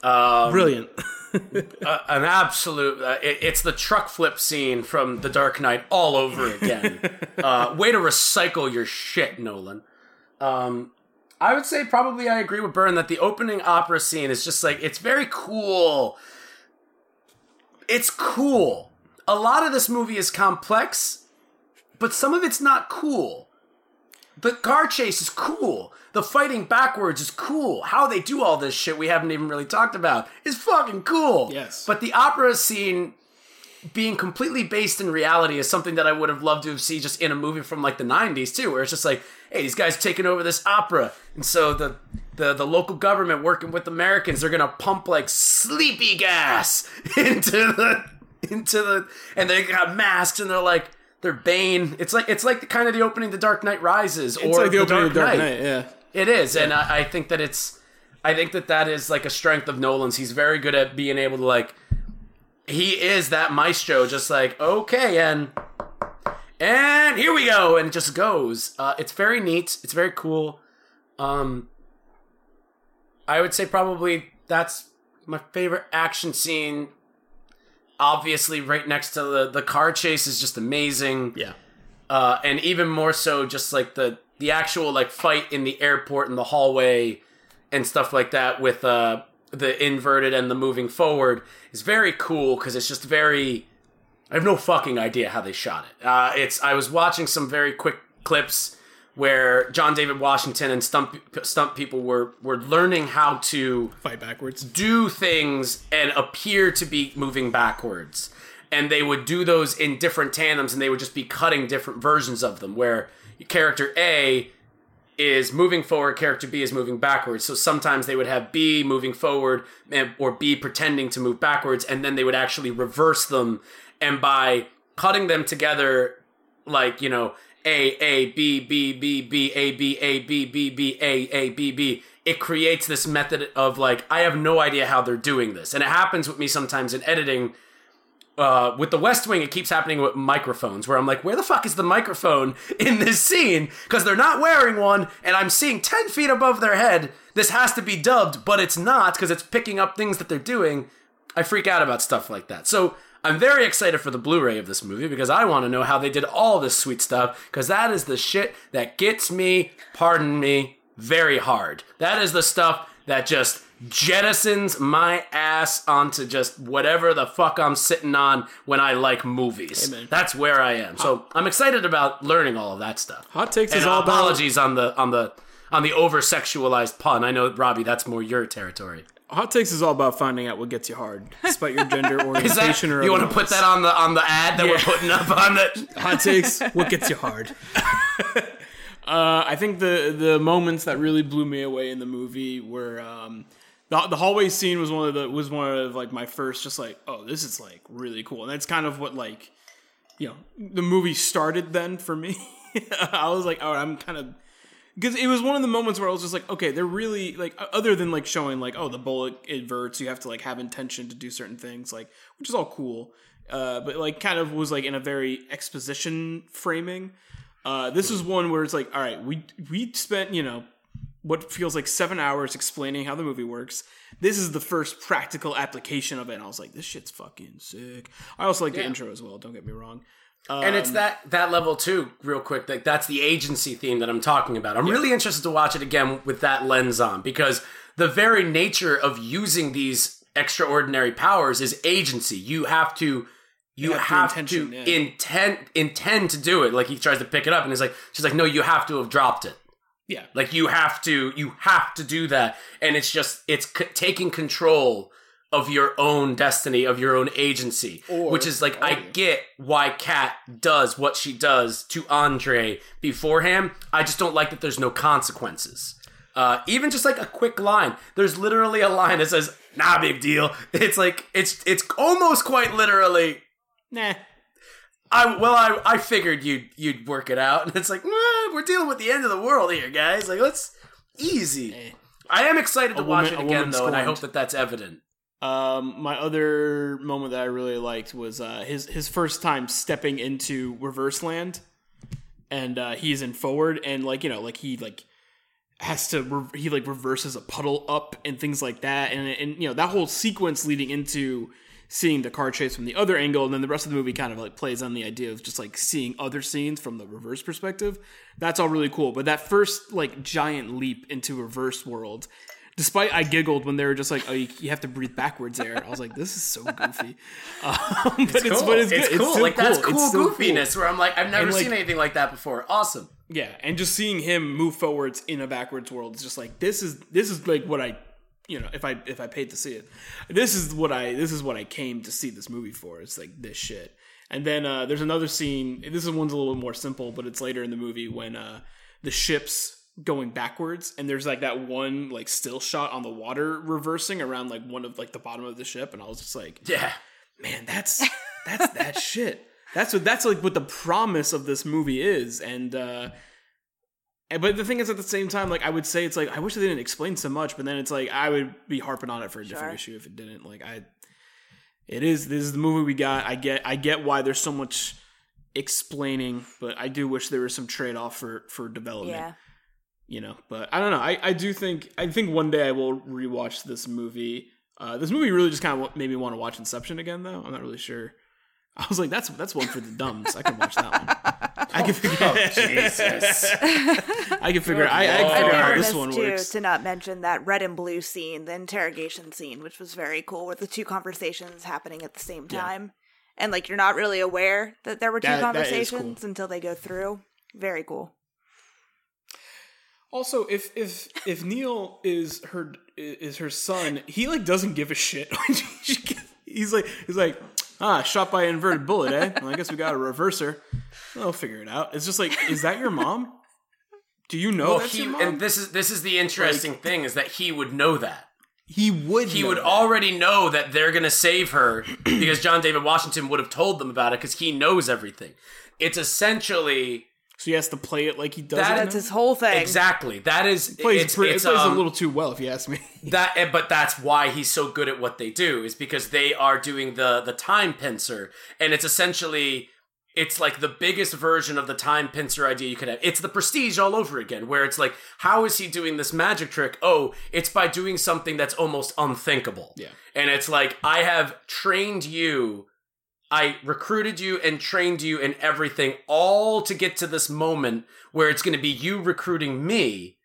Brilliant. Uh, an absolute. Uh, it, it's the truck flip scene from The Dark Knight all over again. uh, way to recycle your shit, Nolan. Um, I would say probably I agree with Byrne that the opening opera scene is just like it's very cool. It's cool. A lot of this movie is complex, but some of it's not cool. The car chase is cool. The fighting backwards is cool. How they do all this shit we haven't even really talked about is fucking cool. Yes. But the opera scene being completely based in reality is something that I would have loved to have seen just in a movie from like the 90s too, where it's just like, hey, these guys taking over this opera. And so the the, the local government working with Americans, they're gonna pump like sleepy gas into the into the and they got masks and they're like they're Bane. It's like it's like the kind of the opening of The Dark Knight Rises it's or like the opening of Dark Knight. Knight. Yeah. It is, and I, I think that it's, I think that that is like a strength of Nolan's. He's very good at being able to like, he is that maestro, just like okay, and and here we go, and it just goes. Uh, it's very neat. It's very cool. Um, I would say probably that's my favorite action scene. Obviously, right next to the the car chase is just amazing Yeah. uh, and even more so just like the the actual like fight in the airport in the hallway and stuff like that with uh the inverted and the moving forward is very cool because it's just very i have no fucking idea how they shot it uh it's i was watching some very quick clips where john david washington and stump stump people were were learning how to Fight backwards. do things and appear to be moving backwards. And they would do those in different tandems and they would just be cutting different versions of them where character A is moving forward, character B is moving backwards. So sometimes they would have B moving forward and- or B pretending to move backwards and then they would actually reverse them. And by cutting them together, like, you know, A, A, B, B, B, B, A, B, A, B, B, B, A, A, B, B, it creates this method of like, I have no idea how they're doing this. And it happens with me sometimes in editing uh, with the West Wing, it keeps happening with microphones, where I'm like, where the fuck is the microphone in this scene? Because they're not wearing one, and I'm seeing 10 feet above their head. This has to be dubbed, but it's not because it's picking up things that they're doing. I freak out about stuff like that. So I'm very excited for the Blu ray of this movie because I want to know how they did all this sweet stuff because that is the shit that gets me, pardon me, very hard. That is the stuff that just jettisons my ass onto just whatever the fuck I'm sitting on when I like movies. Amen. That's where I am. So I'm excited about learning all of that stuff. Hot takes And is all about apologies on the on the on the over sexualized pun. I know Robbie, that's more your territory. Hot takes is all about finding out what gets you hard, despite your gender orientation or you want to put that on the on the ad that we're putting up on the hot takes what gets you hard? Uh, i think the the moments that really blew me away in the movie were um, the, the hallway scene was one of the was one of like my first just like oh this is like really cool. And that's kind of what like you know the movie started then for me. I was like oh i'm kind of because it was one of the moments where I was just like, okay, they're really like, other than like showing like, oh, the bullet inverts, you have to like have intention to do certain things, like, which is all cool. Uh, but like, kind of was like in a very exposition framing. Uh, this is one where it's like, all right, we we spent you know what feels like seven hours explaining how the movie works. This is the first practical application of it, and I was like, this shit's fucking sick. I also like the intro as well. Don't get me wrong. And it's that that level too real quick like that's the agency theme that i'm talking about. I'm really interested to watch it again with that lens on because the very nature of using these extraordinary powers is agency. You have to you have have, to yeah. intend intend to do it. Like he tries to pick it up and he's like she's like no you have to have dropped it. Yeah, like you have to you have to do that. And it's just it's c- taking control of your own destiny of your own agency which is like i get why kat does what she does to andre beforehand i just don't like that there's no consequences uh, even just like a quick line there's literally a line that says nah big deal it's like it's it's almost quite literally nah. I well, I I figured you'd you'd work it out, and it's like "Nah, we're dealing with the end of the world here, guys. Like let's easy. I am excited to watch it again woman though, and I hope that that's evident. Um, my other moment that I really liked was uh, his his first time stepping into reverse land, and uh, he's in forward, and like you know, like he like has to re- he like reverses a puddle up and things like that, and and you know that whole sequence leading into seeing the car chase from the other angle, and then the rest of the movie kind of like plays on the idea of just like seeing other scenes from the reverse perspective. That's all really cool, but that first like giant leap into reverse world Despite I giggled when they were just like, "Oh, you, you have to breathe backwards there." I was like, "This is so goofy," um, but it's but it's. It's cool. still like that's cool goofiness where I'm like, I've never And, like- seen anything like that before. Awesome. Yeah, and just seeing him move forwards in a backwards world is just like this is this is like what I you know if I if I paid to see it, this is what I this is what I came to see this movie for. It's like this shit. And then uh, there's another scene. This is one's a little bit more simple, but it's later in the movie when uh, the ship's going backwards, and there's like that one like still shot on the water reversing around like one of like the bottom of the ship, and I was just like, Yeah. man, that's that's that shit. That's what that's like what the promise of this movie is, and uh and- but the thing is, at the same time, like I would say, it's like I wish they didn't explain so much, but then it's like I would be harping on it for a different Sure. issue if it didn't. Like I, it is this is the movie we got. I get I get why there's so much explaining, but I do wish there was some trade off for for development Yeah. You know but i don't know. I, I do think i think one day i will rewatch this movie. Uh, this movie really just kind of made me want to watch inception again though. I'm not really sure. I was like that's that's one for the dumbs. I can watch that one. I can figure Oh, Jesus. i can figure i, I can figure out how this one too works. to not mention that red and blue scene, the interrogation scene, which was very cool, with the two conversations happening at the same time, and like you're not really aware that there were two That- that is conversations until they go through. Very cool. Also if if if neil is her is her son he like doesn't give a shit when she gets- he's like he's like ah shot by an inverted bullet eh well, i guess we got a reverser i'll figure it out it's just like is that your mom do you know Well, that's he your mom? and this is this is the interesting thing is that he would know that. He would. He would that. already know that they're going to save her because John David Washington would have told them about it because he knows everything. It's essentially So he has to play it like he does. That- it That's his whole thing. Exactly. That is plays, it's, pre- it's, it plays um, a little too well, if you ask me. that eh, but that's why he's so good at what they do is because they are doing the the time pincer and it's essentially it's like the biggest version of the time pincer idea you could have it's the prestige all over again where it's like how is he doing this magic trick oh it's by doing something that's almost unthinkable Yeah. and it's like i have trained you I recruited you and trained you and everything all to get to this moment where it's going to be you recruiting me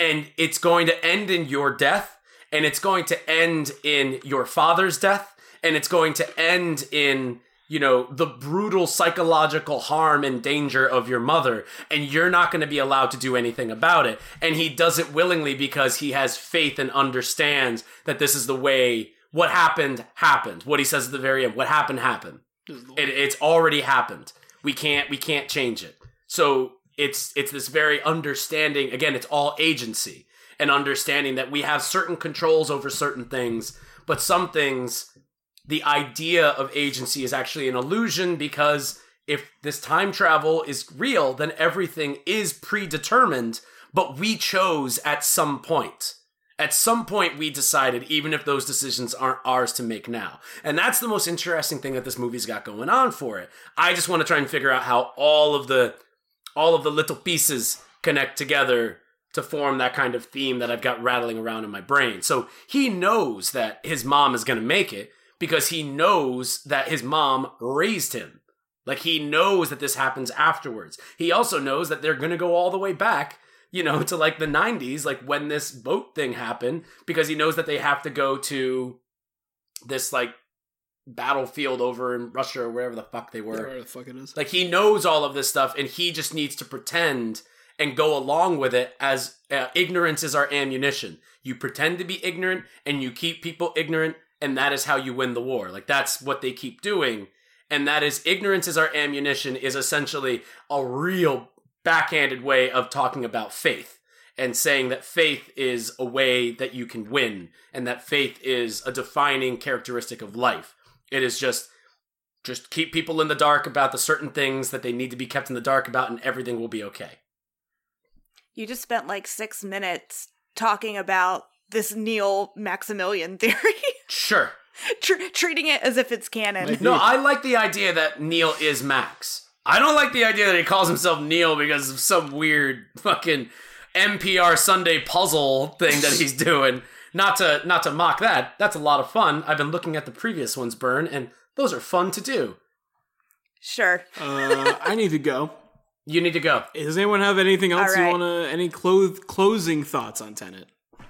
and it's going to end in your death and it's going to end in your father's death and it's going to end in you know the brutal psychological harm and danger of your mother and you're not going to be allowed to do anything about it. And he does it willingly because he has faith and understands that this is the way what happened happened. What he says at the very end what happened happened it, it's already happened. We can't we can't change it. So it's it's this very understanding. Again, it's all agency and understanding that we have certain controls over certain things, but some things, the idea of agency is actually an illusion because if this time travel is real, then everything is predetermined. But we chose at some point. At some point, we decided, even if those decisions aren't ours to make now. And that's the most interesting thing that this movie's got going on for it. I just want to try and figure out how all of the all of the little pieces connect together to form that kind of theme that I've got rattling around in my brain. So he knows that his mom is going to make it because he knows that his mom raised him. Like he knows that this happens afterwards. He also knows that they're going to go all the way back you know, to like the 90s, like when this boat thing happened, because he knows that they have to go to this like battlefield over in Russia or wherever the fuck they were. Whatever the fuck it is. Like he knows all of this stuff and he just needs to pretend and go along with it as uh, ignorance is our ammunition. You pretend to be ignorant and you keep people ignorant and that is how you win the war. Like that's what they keep doing. And that is ignorance is our ammunition is essentially a real backhanded way of talking about faith and saying that faith is a way that you can win and that faith is a defining characteristic of life. It is just just keep people in the dark about the certain things that they need to be kept in the dark about and everything will be okay. You just spent like six minutes talking about this Neil Maximilian theory, Sure. Tr- treating it as if it's canon. No, I like the idea that Neil is Max. I don't like the idea that he calls himself Neil because of some weird fucking NPR Sunday puzzle thing that he's doing. Not to not to mock that. That's a lot of fun. I've been looking at the previous ones burn and those are fun to do. Sure. Uh, I need to go. You need to go. Does anyone have anything else All right. you want to? Any clo- closing thoughts on Tenet?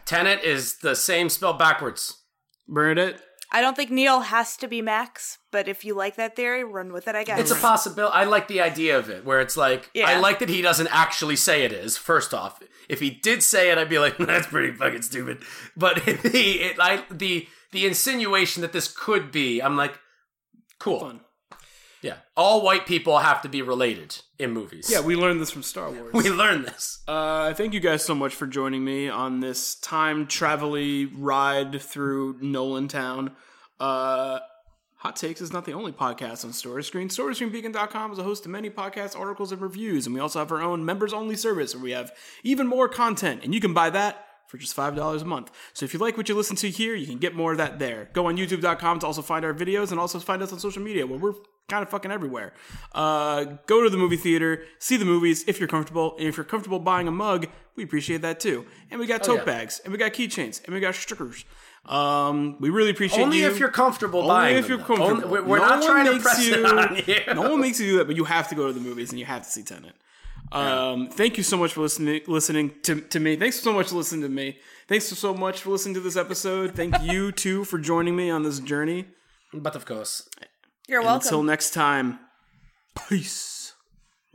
Tenet is the same spelled backwards. Bernadette? I don't think Neil has to be Max, but if you like that theory, run with it, I guess. It's a possibility. I like the idea of it, where it's like Yeah. I like that he doesn't actually say it is. First off, if he did say it, I'd be like, that's pretty fucking stupid. But if he, it, I, the the insinuation that this could be, I'm like, cool. Fun. Yeah, all white people have to be related in movies. Yeah, we learned this from Star Wars. we learned this. Uh, thank you guys so much for joining me on this time travel ride through Nolan Town. Uh, Hot Takes is not the only podcast on Story Screen. StoryScreenBeacon.com is a host of many podcasts, articles, and reviews, and we also have our own members-only service where we have even more content, and you can buy that for just $5 a month. So if you like what you listen to here, you can get more of that there. Go on YouTube.com to also find our videos, and also find us on social media where we're kind of fucking everywhere. Uh, go to the movie theater, see the movies if you're comfortable. And if you're comfortable buying a mug, we appreciate that too. And we got tote yeah. bags, and we got keychains, and we got stickers. Um, we really appreciate Only you. if you're comfortable Only buying. if them, you're comfortable. Only- we're No not trying to press you, it on you. No one makes you do that, but you have to go to the movies and you have to see Tenet. Um, thank you so much for listening listening to, to me. Thanks so much for listening to me. Thanks so much for listening to this episode. Thank you too for joining me on this journey. But of course, You're And welcome. Until next time, peace.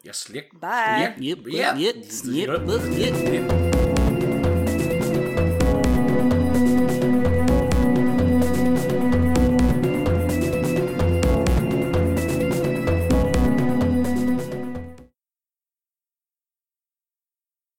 yes, slick. Bye. Yep, Yep. yep, yep, yep, Yep. yep.